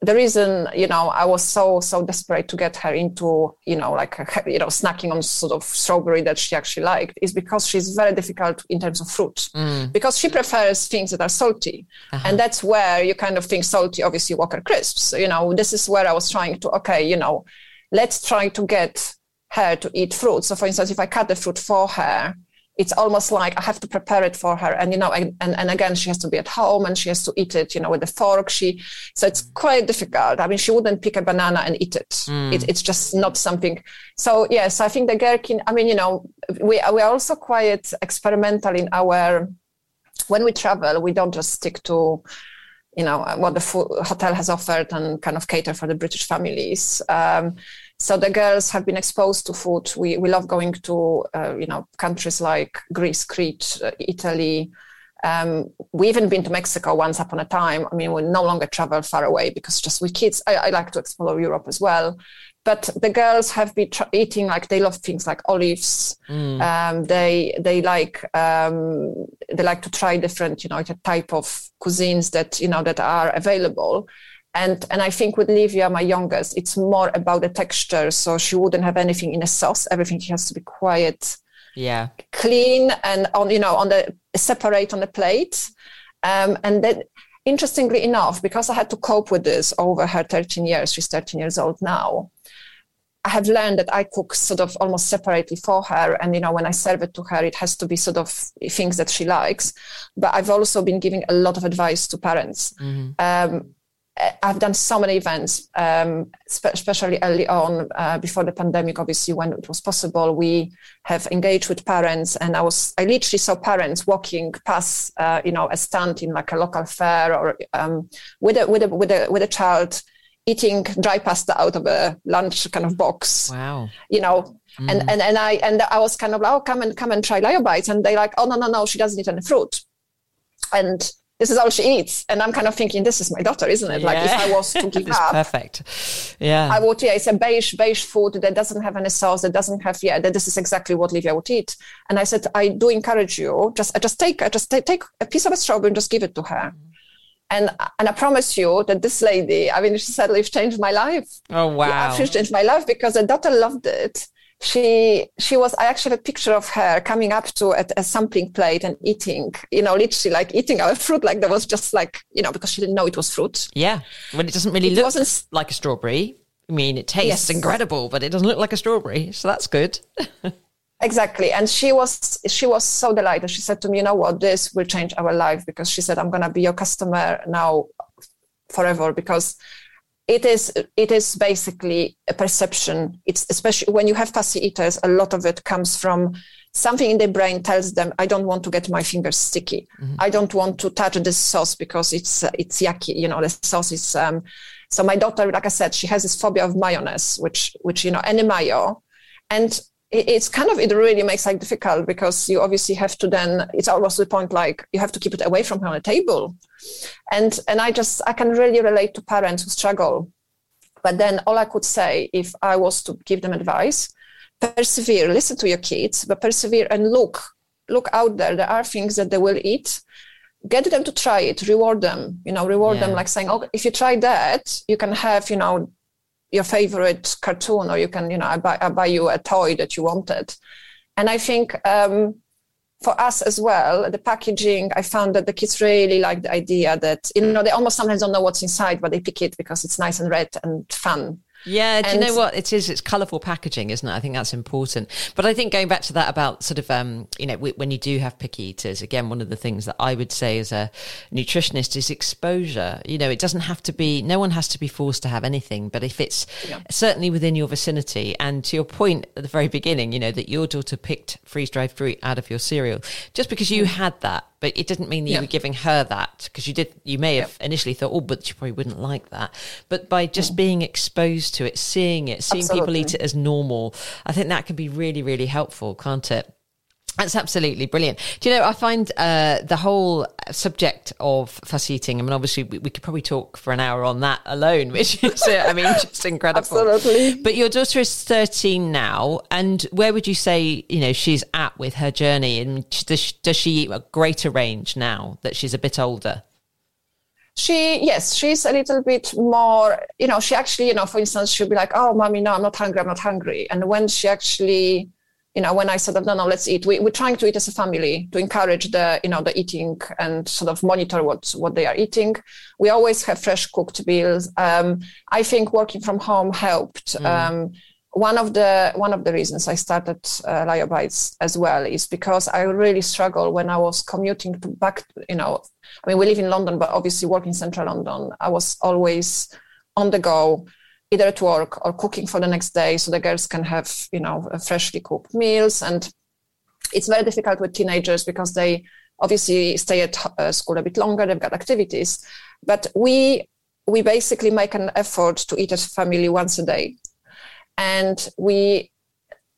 the reason you know I was so so desperate to get her into you know like you know snacking on sort of strawberry that she actually liked is because she's very difficult in terms of fruit mm. because she prefers things that are salty uh-huh. and that's where you kind of think salty obviously Walker crisps you know this is where I was trying to okay you know let's try to get her to eat fruit. So, for instance, if I cut the fruit for her, it's almost like I have to prepare it for her. And, you know, and, and again, she has to be at home and she has to eat it, you know, with a fork. She, so it's quite difficult. I mean, she wouldn't pick a banana and eat it. Mm. it it's just not something. So, yes, I think the gherkin, I mean, you know, we, we are also quite experimental in our, when we travel, we don't just stick to, you know what the hotel has offered and kind of cater for the British families. Um, so the girls have been exposed to food. We we love going to uh, you know countries like Greece, Crete, uh, Italy. Um, we even been to Mexico once upon a time. I mean, we no longer travel far away because just with kids, I, I like to explore Europe as well but the girls have been tr- eating like they love things like olives. Mm. um, they they like um, they like to try different you know type of cuisines that you know that are available. And and i think with livia my youngest it's more about the texture. So she wouldn't have anything in a sauce. Everything has to be quiet yeah. clean and on you know on the separate on the plate. Um, and then interestingly enough because i had to cope with this over her 13 years she's 13 years old now I have learned that I cook sort of almost separately for her. And, you know, when I serve it to her, it has to be sort of things that she likes. But I've also been giving a lot of advice to parents. Mm-hmm. Um, I've done so many events, um, especially early on uh, before the pandemic. Obviously, when it was possible, we have engaged with parents, and I was I literally saw parents walking past, uh, you know, a stand in like a local fair or um, with a with a with a with a child eating dry pasta out of a lunch kind of box. Wow. You know, mm. and, and, and I, and I was kind of like, oh, come and come and try Lyo Bites. And they like, oh, no, no, no, she doesn't eat any fruit. And this is all she eats. And I'm kind of thinking, this is my daughter, isn't it? Yeah. Like if I was to give up, perfect. Yeah, I would. Yeah, it's a beige beige food that doesn't have any sauce, that doesn't have. Yeah, that this is exactly what Livia would eat. And I said, I do encourage you. Just, just take, just take a piece of a strawberry and just give it to her. And and I promise you that this lady, I mean, she said, "You've changed my life." Oh wow! Yeah, she changed my life because the daughter loved it she she was i actually have a picture of her coming up to a, a, sampling plate and eating you know literally like eating our fruit like there was just like you know because she didn't know it was fruit yeah when it doesn't really it look like a strawberry i mean it tastes yes. incredible but it doesn't look like a strawberry so that's good exactly. And she was she was so delighted. She said to me you know what? This will change our life because she said i'm going to be your customer now forever because it is it is basically a perception. It's especially when you have fussy eaters a lot of it comes from something in the brain tells them i don't want to get my fingers sticky. Mm-hmm. i don't want to touch this sauce because it's uh, it's yucky you know the sauce is um, so my daughter like i said she has this phobia of mayonnaise which which you know any mayo. And it's kind of it really makes like difficult because you obviously have to then it's almost the point like you have to keep it away from her on the table. And and i just i can really relate to parents who struggle. But then all i could say if i was to give them advice persevere listen to your kids but persevere and look look out there. There are things that they will eat. Get them to try it. Reward them you know reward yeah. them like saying oh if you try that you can have you know your favorite cartoon or you can you know I buy, I buy you a toy that you wanted. And i think um, for us as well the packaging i found that the kids really like the idea that you know they almost sometimes don't know what's inside but they pick it because it's nice and red and fun yeah, do and, you know what it is? It's colourful packaging, isn't it? I think that's important. But I think going back to that about sort of, um, you know, when you do have picky eaters, again, one of the things that I would say as a nutritionist is exposure. You know, it doesn't have to be, no one has to be forced to have anything, but if it's yeah. certainly within your vicinity, and to your point at the very beginning, you know, that your daughter picked freeze dried fruit out of your cereal, just because you mm. had that but it didn't mean that yeah. you were giving her that because you did you may have initially thought oh but she probably wouldn't like that but by just mm. being exposed to it seeing it seeing Absolutely. people eat it as normal i think that can be really really helpful can't it that's absolutely brilliant. Do you know, I find uh, the whole subject of fuss eating, I mean, obviously, we, we, could probably talk for an hour on that alone, which is, uh, I mean, just incredible. Absolutely. But your daughter is 13 now. And where would you say, you know, she's at with her journey? And does, does she eat a greater range now that she's a bit older? she yes she's a little bit more you know she actually you know for instance she'll be like oh mommy no i'm not hungry i'm not hungry and when she actually you know, when I said, no, no, let's eat, we, we're trying to eat as a family to encourage the, you know, the eating and sort of monitor what, what they are eating. We always have fresh cooked meals. Um, I think working from home helped. Mm. Um, one of the one of the reasons I started uh, as well is because I really struggled when I was commuting to back. You know, I mean, we live in London, but obviously work in central London. I was always on the go either at work or cooking for the next day so the girls can have you know freshly cooked meals and it's very difficult with teenagers because they obviously stay at uh, school a bit longer they've got activities but we we basically make an effort to eat as a family once a day and we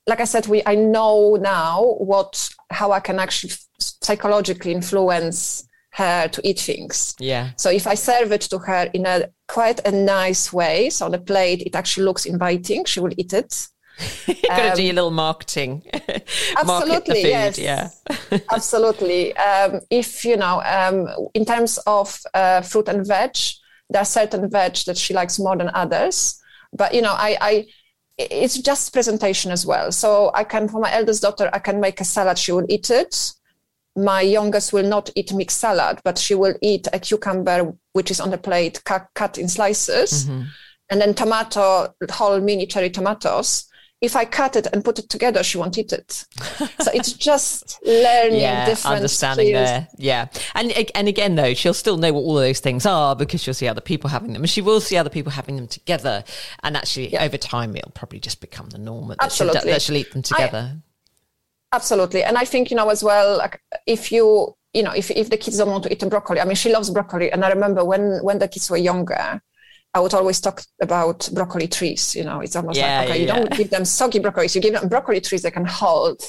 like i said we i know now what how i can actually psychologically influence her to eat things. Yeah. So if I serve it to her in a quite a nice way, so on the plate it actually looks inviting, she will eat it. You're um, do your little marketing. absolutely, yes. Yeah. absolutely. Um, if you know, um, in terms of uh, fruit and veg, there are certain veg that she likes more than others. But you know, I, I it's just presentation as well. So I can, for my eldest daughter, I can make a salad. She will eat it my youngest will not eat mixed salad, but she will eat a cucumber, which is on the plate, cut, cut in slices, mm-hmm. and then tomato, whole mini cherry tomatoes. If I cut it and put it together, she won't eat it. so it's just learning yeah, different understanding skills. there. Yeah, and and again though, she'll still know what all of those things are because she'll see other people having them, and she will see other people having them together. And actually, yeah. over time, it'll probably just become the norm that, Absolutely. She'll, that she'll eat them together. I, Absolutely. And I think, you know, as well, like if you, you know, if, if the kids don't want to eat broccoli, I mean, she loves broccoli. And I remember when, when the kids were younger, I would always talk about broccoli trees. You know, it's almost yeah, like, okay, yeah, you don't give them soggy broccoli, you give them broccoli trees they can hold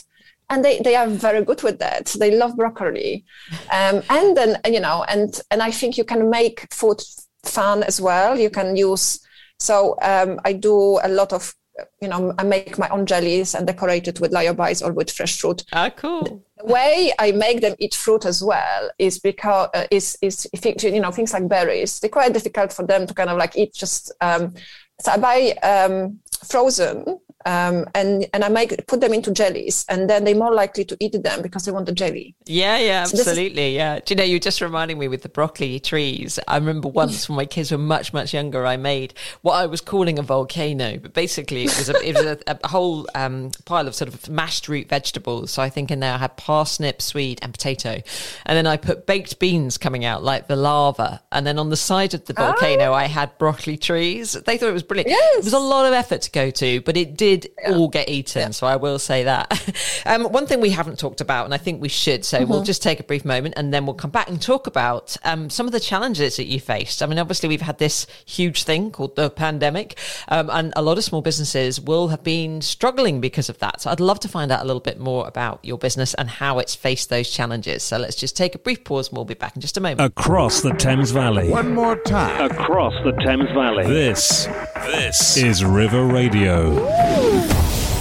and they, they are very good with that. They love broccoli, um, and then you know, and and I think you can make food fun as well. You can use. So um, I do a lot of you know, I make my own jellies and decorate it with lyobite or with fresh fruit. Ah, cool. The way I make them eat fruit as well is because uh, is is you know things like berries. They're quite difficult for them to kind of like eat just. Um, so I buy um, frozen um, and and I make put them into jellies, and then they're more likely to eat them because they want the jelly. Yeah, yeah, absolutely, is- yeah. Do you know? You're just reminding me with the broccoli trees. I remember once when my kids were much much younger, I made what I was calling a volcano, but basically it was a, it was a, a whole um, pile of sort of mashed root vegetables. So I think in there I had parsnip, swede, and potato, and then I put baked beans coming out like the lava, and then on the side of the volcano oh. I had broccoli trees. They thought it was brilliant. Yes. It was a lot of effort to go to, but it did did yeah. all get eaten. Yeah. So I will say that. um, one thing we haven't talked about, and I think we should, so mm-hmm. we'll just take a brief moment and then we'll come back and talk about um, some of the challenges that you faced. I mean, obviously, we've had this huge thing called the pandemic, um, and a lot of small businesses will have been struggling because of that. So I'd love to find out a little bit more about your business and how it's faced those challenges. So let's just take a brief pause and we'll be back in just a moment. Across the Thames Valley. One more time. Across the Thames Valley. This, this is River Radio.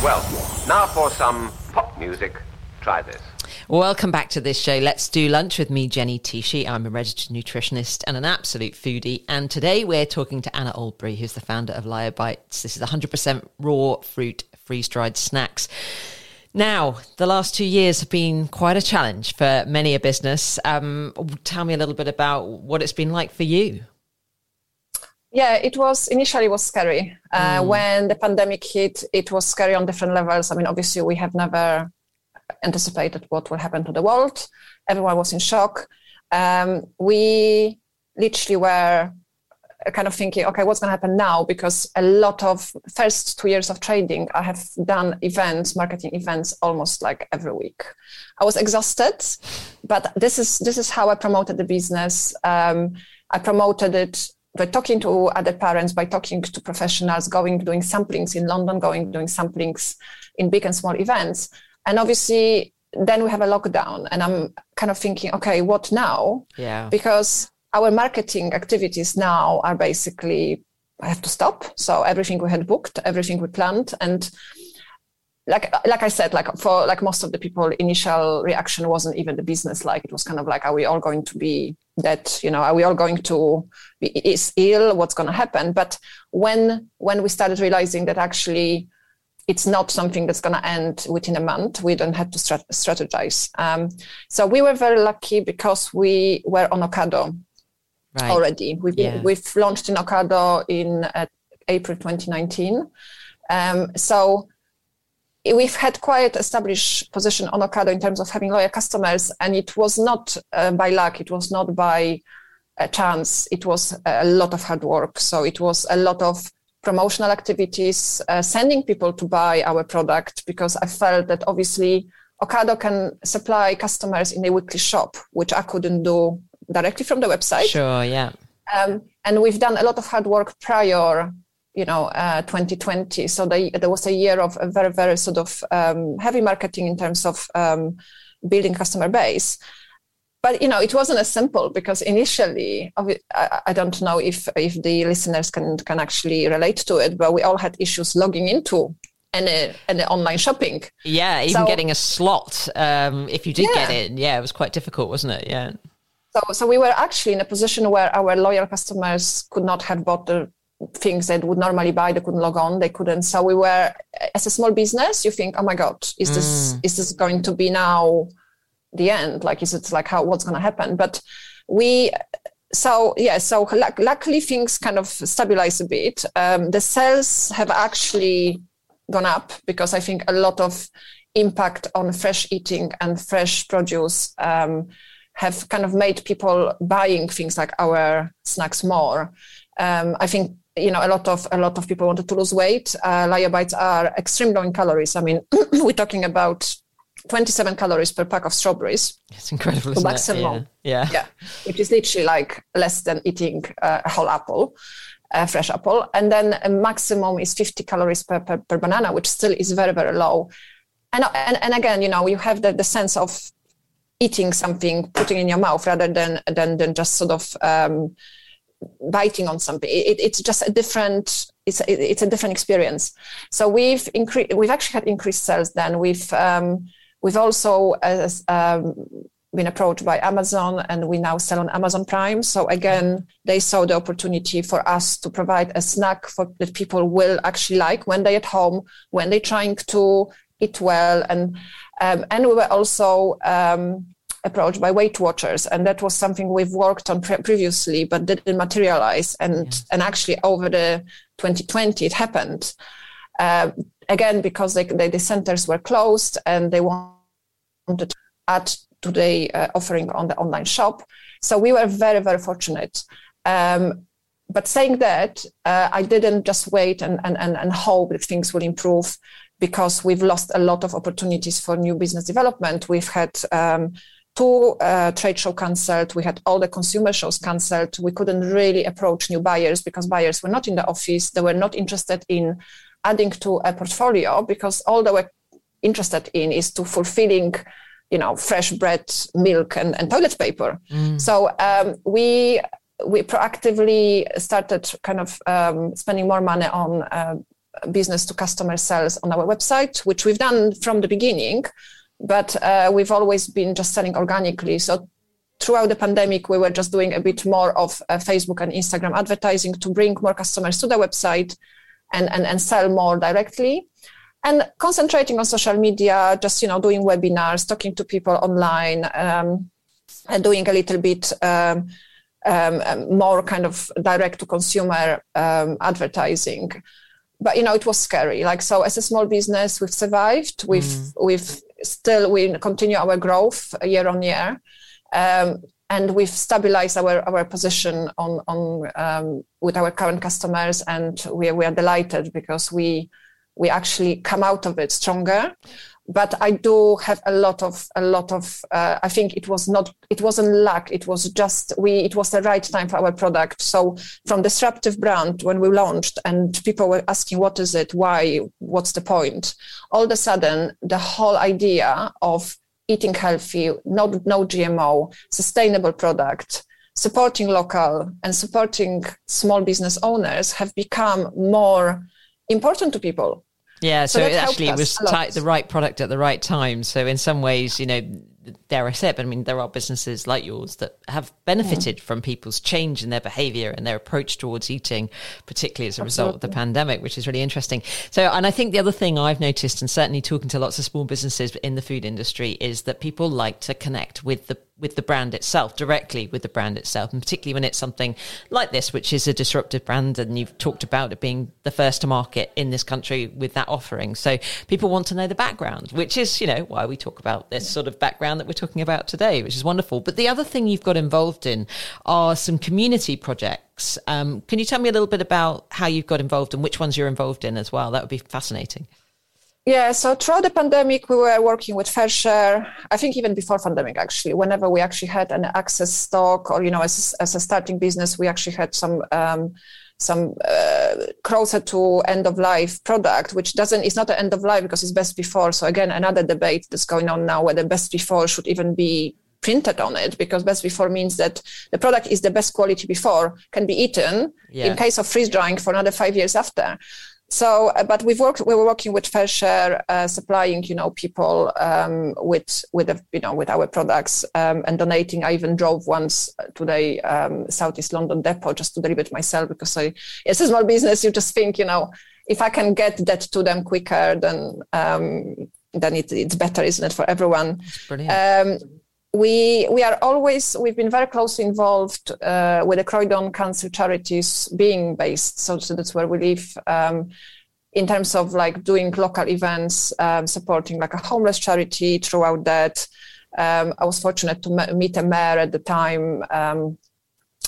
Well, now for some pop music. Try this. Welcome back to this show. Let's do lunch with me, Jenny Tschiesche. I'm a registered nutritionist and an absolute foodie. And today we're talking to Anna Oldbury, who's the founder of Lyobites. This is 100% raw fruit freeze dried snacks. Now, the last two years have been quite a challenge for many a business. Um, tell me a little bit about what it's been like for you. Yeah, it was initially was scary. Uh, mm. When the pandemic hit, it was scary on different levels. I mean, obviously, we have never anticipated what will happen to the world. Everyone was in shock. Um, we literally were kind of thinking, okay, what's going to happen now? Because a lot of first two years of trading, I have done events, marketing events, almost like every week. I was exhausted, but this is this is how I promoted the business. Um, I promoted it by talking to other parents, by talking to professionals, going doing samplings in London, going doing samplings in big and small events. And obviously, then we have a lockdown, and I'm kind of thinking, okay, what now? Yeah. Because our marketing activities now are basically I have to stop. So everything we had booked, everything we planned, and like like I said, like for like most of the people, initial reaction wasn't even the business. Like it was kind of like, are we all going to be that you know are we all going to be is ill? What's going to happen? But when when we started realizing that actually it's not something that's going to end within a month we don't have to strategize. Um, so we were very lucky because we were on ocado right. already. We've, yeah. we've launched in ocado in uh, april 2019 um, so we've had quite established position on Ocado in terms of having loyal customers, and it was not uh, by luck. It was not by a chance. It was a lot of hard work. So it was a lot of promotional activities, uh, sending people to buy our product because I felt that obviously Ocado can supply customers in a weekly shop, which I couldn't do directly from the website. Sure, yeah. Um, and we've done a lot of hard work prior you know, uh, 2020. So they, there was a year of a very, very sort of um, heavy marketing in terms of um, building customer base. But you know, it wasn't as simple because initially, I, I don't know if if the listeners can can actually relate to it, but we all had issues logging into any any online shopping. Yeah, even so, getting a slot um, if you did yeah. get in. Yeah, it was quite difficult, wasn't it? Yeah. So, so we were actually in a position where our loyal customers could not have bought the things that would normally buy they couldn't log on they couldn't. So we were as a small business you think oh my god is this mm. is this going to be now the end? Like is it like how what's going to happen? But we so yeah so luckily things kind of stabilize a bit. Um, the sales have actually gone up because i think a lot of impact on fresh eating and fresh produce um, have kind of made people buying things like our snacks more. Um, I think you know a lot of a lot of people wanted to lose weight. Uh, lyobites are extremely low in calories. I mean we're talking about 27 calories per pack of strawberries. It's incredible isn't maximum it? Yeah. yeah. yeah. Which is literally like less than eating uh, a whole apple a fresh apple. And then a maximum is 50 calories per, per, per banana which still is very very low. And, and and again, you know, you have the, the sense of eating something, putting in your mouth rather than than than just sort of um, biting on something. It, it's just a different. It's it's a different experience. So we've increased. We've actually had increased sales. Then we've um, we've also as, um, been approached by Amazon and we now sell on Amazon Prime. So again, they saw the opportunity for us to provide a snack for that people will actually like when they're at home, when they're trying to eat well. And um, and we were also approached by Weight Watchers, and that was something we've worked on pre- previously, but didn't materialize. And yeah. and actually over the 2020, it happened. Uh, again, because they, they, the centers were closed and they wanted to add to the uh, offering on the online shop. So we were very, very fortunate. Um, but saying that, uh, I didn't just wait and, and, and, and hope that things will improve because we've lost a lot of opportunities for new business development. We've had um, two uh, trade show cancelled. We had all the consumer shows cancelled. We couldn't really approach new buyers because buyers were not in the office. They were not interested in adding to a portfolio because all they were interested in is to fulfilling you know fresh bread milk and, and toilet paper mm. so um, we we proactively started kind of um, spending more money on uh, business to customer sales on our website which we've done from the beginning but uh, we've always been just selling organically so throughout the pandemic we were just doing a bit more of uh, facebook and instagram advertising to bring more customers to the website and, and, and sell more directly and concentrating on social media, just you know, doing webinars, talking to people online, um, and doing a little bit um, um, um more kind of direct to consumer um, advertising. But you know, it was scary. Like so, as a small business, we've survived. We've mm. we've still we continue our growth year on year. Um, and we've stabilized our, our position on, on with our current customers, and we, we are delighted because we we actually come out of it stronger but i do have a lot of a lot of uh, i think it was not it wasn't luck. It was just we it was the right time for our product. So from disruptive brand when we launched and people were asking what is it? Why? What's the point? All of a sudden the whole idea of eating healthy no no gmo sustainable product supporting local and supporting small business owners have become more important to people yeah, so, so it actually was t- the right product at the right time. So in some ways, you know, dare I say it, but I mean, there are businesses like yours that have benefited mm. from people's change in their behavior and their approach towards eating, particularly as a Absolutely. result of the pandemic, which is really interesting. So, and I think the other thing I've noticed, and certainly talking to lots of small businesses in the food industry, is that people like to connect with the with the brand itself, directly with the brand itself, and particularly when it's something like this, which is a disruptive brand, and you've talked about it being the first to market in this country with that offering. So people want to know the background, which is, you know, why we talk about this sort of background that we're talking about today, which is wonderful. But the other thing you've got involved in are some community projects. Um, can you tell me a little bit about how you've got involved and which ones you're involved in as well? That would be fascinating. Yeah, so throughout the pandemic, we were working with FareShare. I think even before pandemic, actually, whenever we actually had an access stock, or you know, as, as a starting business, we actually had some um, some uh, closer to end of life product, which doesn't is not an end of life because it's best before. So again, another debate that's going on now whether best before should even be printed on it because best before means that the product is the best quality before can be eaten yeah. in case of freeze drying for another five years after so, uh, but we've worked. We were working with FareShare, uh, supplying, you know, people um, with with a, you know with our products um, and donating. I even drove once to the um, Southeast London depot just to deliver it myself because I, it's a small business. You just think, you know, if I can get that to them quicker, then um, then it, it's better, isn't it, for everyone? Brilliant um, we we are always we've been very closely involved uh, with the Croydon Cancer Charities being based, so, so that's where we live. Um, in terms of like doing local events, um, supporting like a homeless charity throughout that. Um, I was fortunate to meet a mayor at the time um,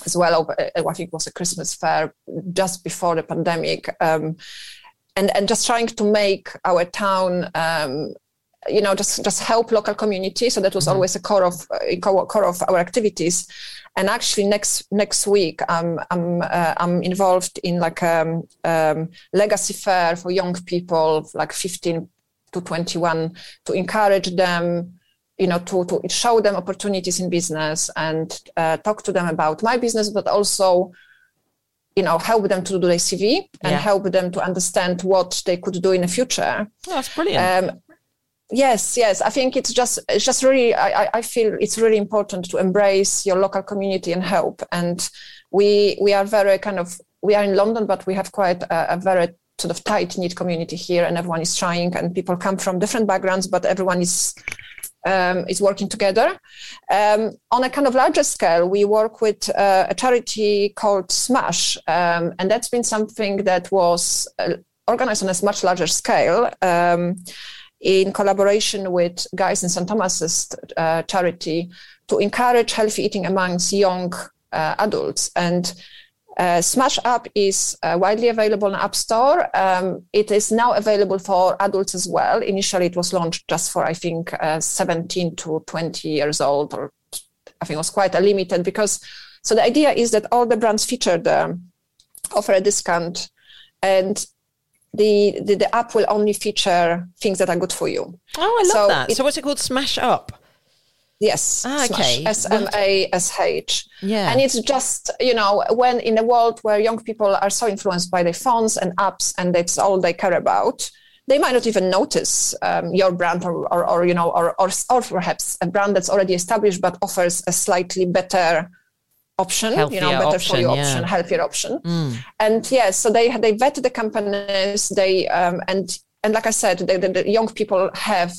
as well. Uh, I think it was a Christmas fair just before the pandemic. Um, and, and just trying to make our town um, you know just just help local community so that was mm-hmm. always a core of uh, core of our activities and actually next next week i'm i'm uh, i'm involved in like a um, um, legacy fair for young people like 15 to 21 to encourage them you know to, to show them opportunities in business and uh, talk to them about my business but also you know help them to do their cv and yeah. help them to understand what they could do in the future oh, that's brilliant um, yes yes. I think it's just it's just really I, I feel it's really important to embrace your local community and help. And we we are very kind of we are in london but we have quite a, a very sort of tight knit community here and everyone is trying and people come from different backgrounds but everyone is um, is working together. Um, on a kind of larger scale, we work with uh, a charity called Smash, um, and that's been something that was uh, organized on a much larger scale. Um, in collaboration with Guy's in St. Thomas's uh, charity to encourage healthy eating amongst young uh, adults. And uh, Smash App is uh, widely available in App Store. Um, it is now available for adults as well. Initially, it was launched just for I think uh, 17 to 20 years old, or I think it was quite a limited because. So the idea is that all the brands featured offer a discount, and the, the, the app will only feature things that are good for you. Oh, I love so that. It, so what's it called? Smash Up. Yes. Ah, okay. S M A S H. Yeah. And it's just, you know, when in a world where young people are so influenced by their phones and apps and that's all they care about, they might not even notice um, your brand or, or, or, you know, or, or, or perhaps a brand that's already established but offers a slightly better option, healthier you know, better option, for you yeah. option, healthier option. Mm. And yes, yeah, so they they vet the companies, they um, and and like I said, the, the, the young people have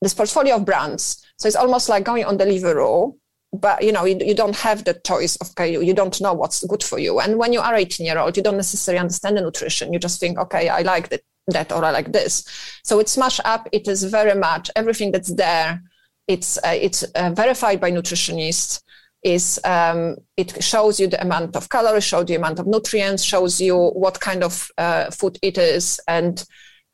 this portfolio of brands so it's almost like going on Deliveroo, but you know you, you don't have the choice of okay you, you don't know what's good for you. And when you are 18 year old, you don't necessarily understand the nutrition. You just think okay I like that that or I like this. So it's Smash Up. It is very much everything that's there. It's uh, it's uh, verified by nutritionists. Is um, it shows you the amount of calories, shows you the amount of nutrients, shows you what kind of uh, food it is, and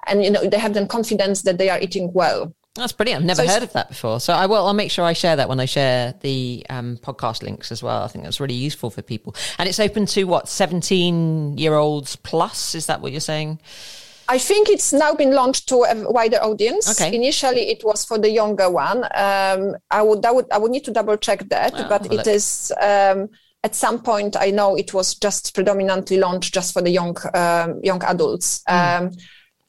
and you know they have the confidence that they are eating well that's brilliant. I've never so heard of that before. So I will. I'll make sure I share that when I share the um, podcast links as well. I think that's really useful for people. And it's open to what seventeen year olds plus. Is that what you're saying? I think it's now been launched to a wider audience. Okay. Initially, it was for the younger one. Um, I would, I would, I would need to double check that, oh, but it look. is. Um, at some point, I know it was just predominantly launched just for the young, um, young adults. Mm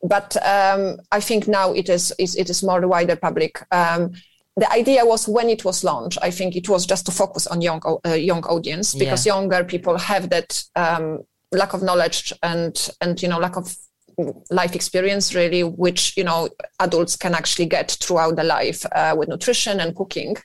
but um, I think now it is, is, it is more the wider public. Um, the idea was when it was launched, I think it was just to focus on young uh, young audience because yeah. younger people have that um, lack of knowledge and and you know lack of life experience really, which you know adults can actually get throughout the life uh, with nutrition and cooking.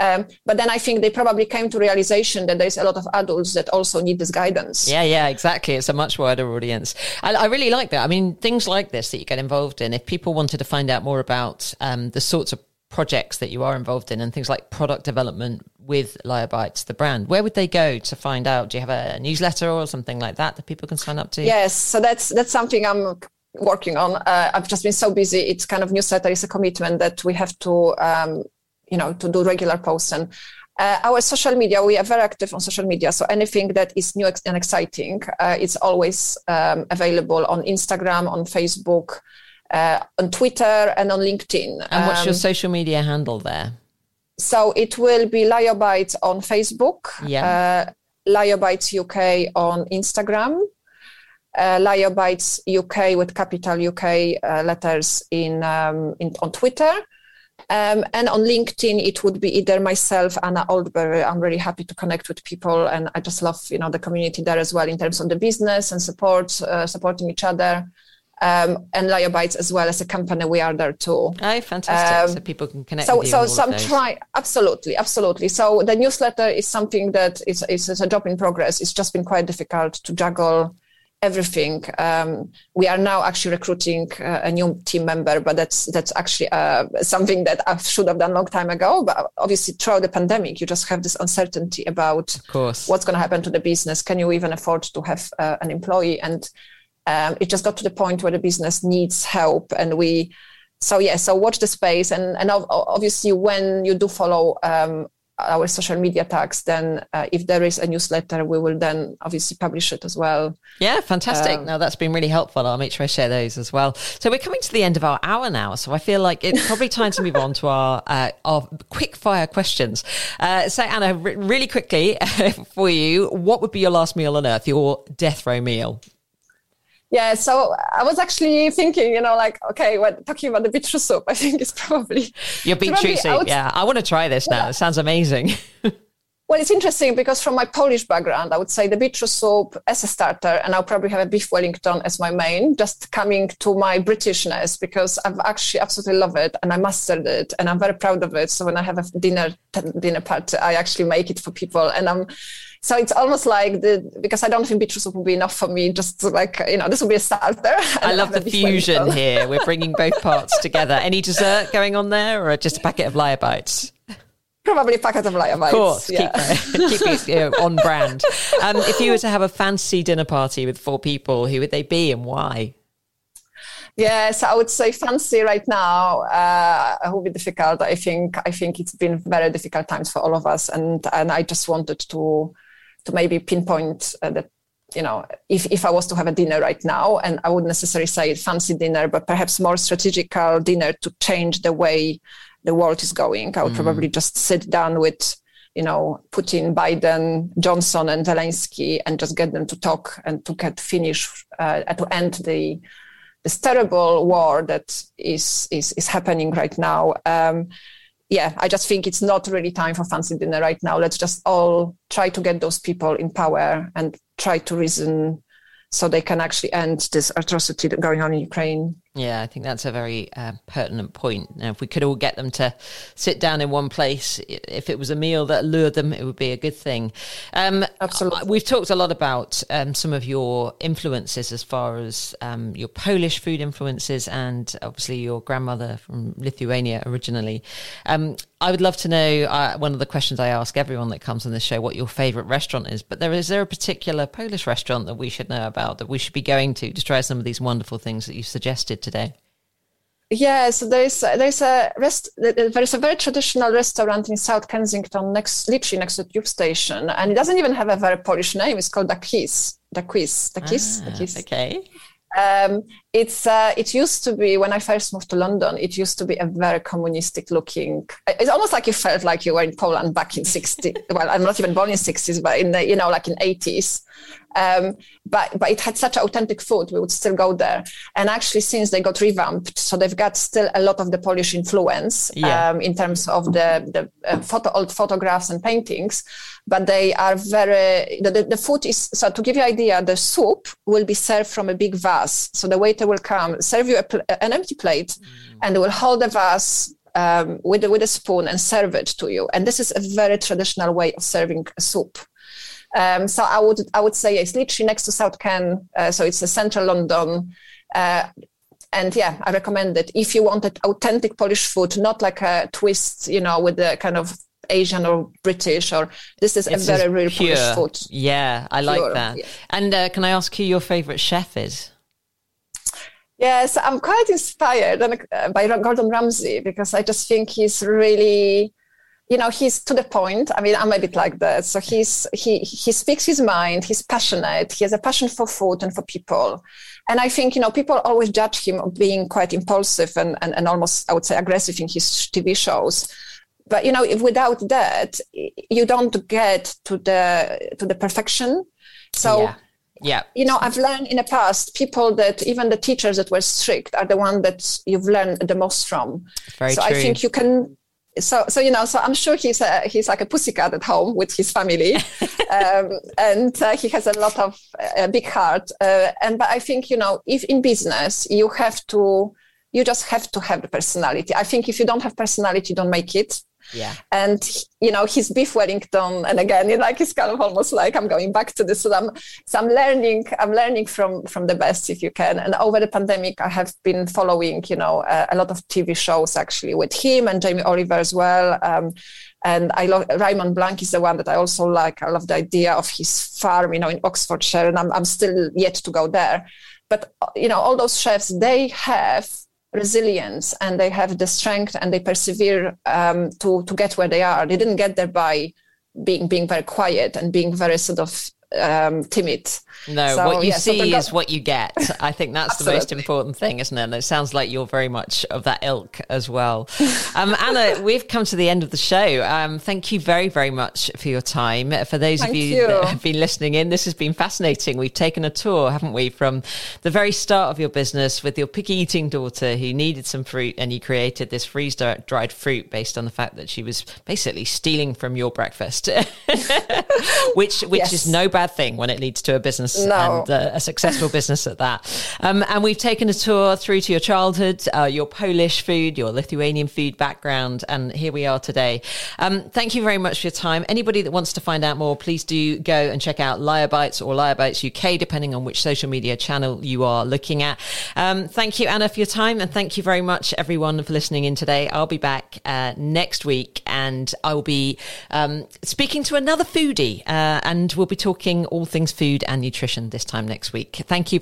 Um, but then I think they probably came to realization that there's a lot of adults that also need this guidance. Yeah, yeah, exactly. It's a much wider audience. I, I really like that. I mean, things like this that you get involved in. If people wanted to find out more about um, the sorts of projects that you are involved in and things like product development with Lyobites, the brand, where would they go to find out? Do you have a newsletter or something like that that people can sign up to? Yes, so that's that's something I'm working on. Uh, I've just been so busy. It's kind of newsletter is a commitment that we have to um, you know to do regular posts and uh, our social media we are very active on social media so anything that is new and exciting uh, is always um, available on instagram on facebook uh, on twitter and on linkedin and what's um, your social media handle there so it will be Lyobites on facebook yeah uh, Lyobites uk on instagram uh, Lyobites UK with capital UK uh, letters in, um, in on Twitter, um, and on LinkedIn, it would be either myself, Anna Oldbury. I'm really happy to connect with people, and I just love you know the community there as well in terms of the business and support, uh, supporting each other. Um, and Lyobites as well as a company, we are there too. Oh, fantastic! Um, so people can connect. So, so, so I'm trying absolutely, absolutely. So the newsletter is something that is, is, is a job in progress. It's just been quite difficult to juggle everything. Um, we are now actually recruiting uh, a new team member, but that's that's actually uh, something that I should have done a long time ago. But obviously, throughout the pandemic, you just have this uncertainty about what's going to happen to the business. Can you even afford to have uh, an employee? And um, it just got to the point where the business needs help, and we. So yeah, so watch the space, and and obviously when you do follow um, our social media tags, then uh, if there is a newsletter, we will then obviously publish it as well. Yeah, fantastic. Um, no, that's been really helpful. I'll make sure I share those as well. So we're coming to the end of our hour now, so I feel like it's probably time to move on to our uh, our quick fire questions. Uh, so Anna, really quickly for you, what would be your last meal on earth? Your death row meal? Yeah, so I was actually thinking, you know, like, okay, when talking about the beetroot soup, I think it's probably your beetroot soup. Yeah, I want to try this now. Yeah. It sounds amazing. well, it's interesting because from my Polish background, I would say the beetroot soup as a starter, and I'll probably have a beef Wellington as my main. Just coming to my Britishness because I've actually absolutely love it and I mastered it, and I'm very proud of it. So when I have a dinner dinner party, I actually make it for people, and I'm so it's almost like the because I don't think beetroot soup will be enough for me. Just like you know, this will be a starter. I love the fusion here. We're bringing both parts together. Any dessert going on there, or just a packet of Lyo Bites? Probably a packet of Lyo Bites. Of course, yeah. keep, keep it you know, on brand. Um, if you were to have a fancy dinner party with four people, who would they be and why? Yes, I would say fancy right now uh, will be difficult. I think I think it's been very difficult times for all of us, and and I just wanted to to maybe pinpoint uh, that you know if, if i was to have a dinner right now and i wouldn't necessarily say fancy dinner but perhaps more strategical dinner to change the way the world is going i would mm. probably just sit down with you know putin biden johnson and zelensky and just get them to talk and to get finish uh, to end the this terrible war that is is, is happening right now um, yeah, I just think it's not really time for fancy dinner right now. Let's just all try to get those people in power and try to reason so they can actually end this atrocity going on in Ukraine. Yeah, I think that's a very uh, pertinent point. Now, if we could all get them to sit down in one place, if it was a meal that lured them, it would be a good thing. Um, Absolutely. We've talked a lot about um, some of your influences as far as um, your Polish food influences and obviously your grandmother from Lithuania originally. I would love to know uh, one of the questions I ask everyone that comes on this show what your favorite restaurant is. But there is there a particular Polish restaurant that we should know about that we should be going to to try some of these wonderful things that you suggested? today? Yes, there's there's a rest there's a very traditional restaurant in South Kensington, next literally next to the tube station, and it doesn't even have a very Polish name. It's called the Quiz, the Quiz, Daquise, ah, Daquise. Okay. Um, it's uh, it used to be when I first moved to London. It used to be a very communistic looking. It's almost like you felt like you were in Poland back in 60. well, I'm not even born in 60s, but in the you know like in 80s. Um, but but it had such authentic food. We would still go there. And actually, since they got revamped, so they've got still a lot of the Polish influence yeah. um, in terms of the the uh, photo, old photographs and paintings. But they are very the, the, food is so to give you an idea. The soup will be served from a big vase. So the waiter will come serve you a, an empty plate, mm. and they will hold the vase um, with, with a spoon and serve it to you. And this is a very traditional way of serving a soup. Um, so I would I would say it's literally next to South Ken, uh, so it's a central London. Uh, and yeah, I recommend it if you wanted authentic Polish food, not like a twist, you know, with the kind of Asian or British or this is it's a very real pure. Polish food. Yeah, I like pure, that. Yeah. And uh, can I ask who your favorite chef is? Yes, I'm quite inspired uh, by Gordon Ramsay because I just think he's really you know he's to the point i mean i'm a bit like that so he's he he speaks his mind he's passionate he has a passion for food and for people and i think you know people always judge him of being quite impulsive and, and, and almost i would say aggressive in his tv shows but you know if without that you don't get to the to the perfection so yeah. Yeah. You know, I've learned in the past people that even the teachers that were strict are the one that you've learned the most from. Very so true. I think you can so so you know so i'm sure he's a, he's like a pussycat at home with his family. Um, and uh, he has a lot of a big heart. Uh, and but i think you know if in business you have to you just have to have the personality. I think if you don't have personality don't make it yeah. And you know, his beef Wellington, and again, like it's kind of almost like I'm going back to this. So I'm, so I'm learning, I'm learning from from the best if you can. And over the pandemic, I have been following, you know, a, a lot of TV shows actually with him and Jamie Oliver as well. Um, and I love Raymond Blanc is the one that I also like. I love the idea of his farm, you know, in Oxfordshire, and I'm I'm still yet to go there. But you know, all those chefs, they have resilience and they have the strength and they persevere um, to to get where they are. They didn't get there by being being very quiet and being very sort of um, timid. No, so, what you yeah, see so is what you get. I think that's the most important thing, isn't it? And it sounds like you're very much of that ilk as well. Um, Anna, we've come to the end of the show. Um, thank you very, very much for your time. For those thank of you, you, that have been listening in, this has been fascinating. We've taken a tour, haven't we, from the very start of your business with your picky eating daughter who needed some fruit, and you created this freeze dried fruit based on the fact that she was basically stealing from your breakfast, which which yes. is no bad bad thing when it leads to a business no. and uh, a successful business at that. Um, and we've taken a tour through to your childhood, uh, your Polish food, your Lithuanian food background, and here we are today. Um, thank you very much for your time. Anybody that wants to find out more, please do go and check out Lyo Bites or Lyo Bites UK, depending on which social media channel you are looking at. Um, thank you, Anna, for your time, and thank you very much, everyone, for listening in today. I'll be back uh, next week, and I will be um, speaking to another foodie, uh, and we'll be talking all things food and nutrition this time next week. Thank you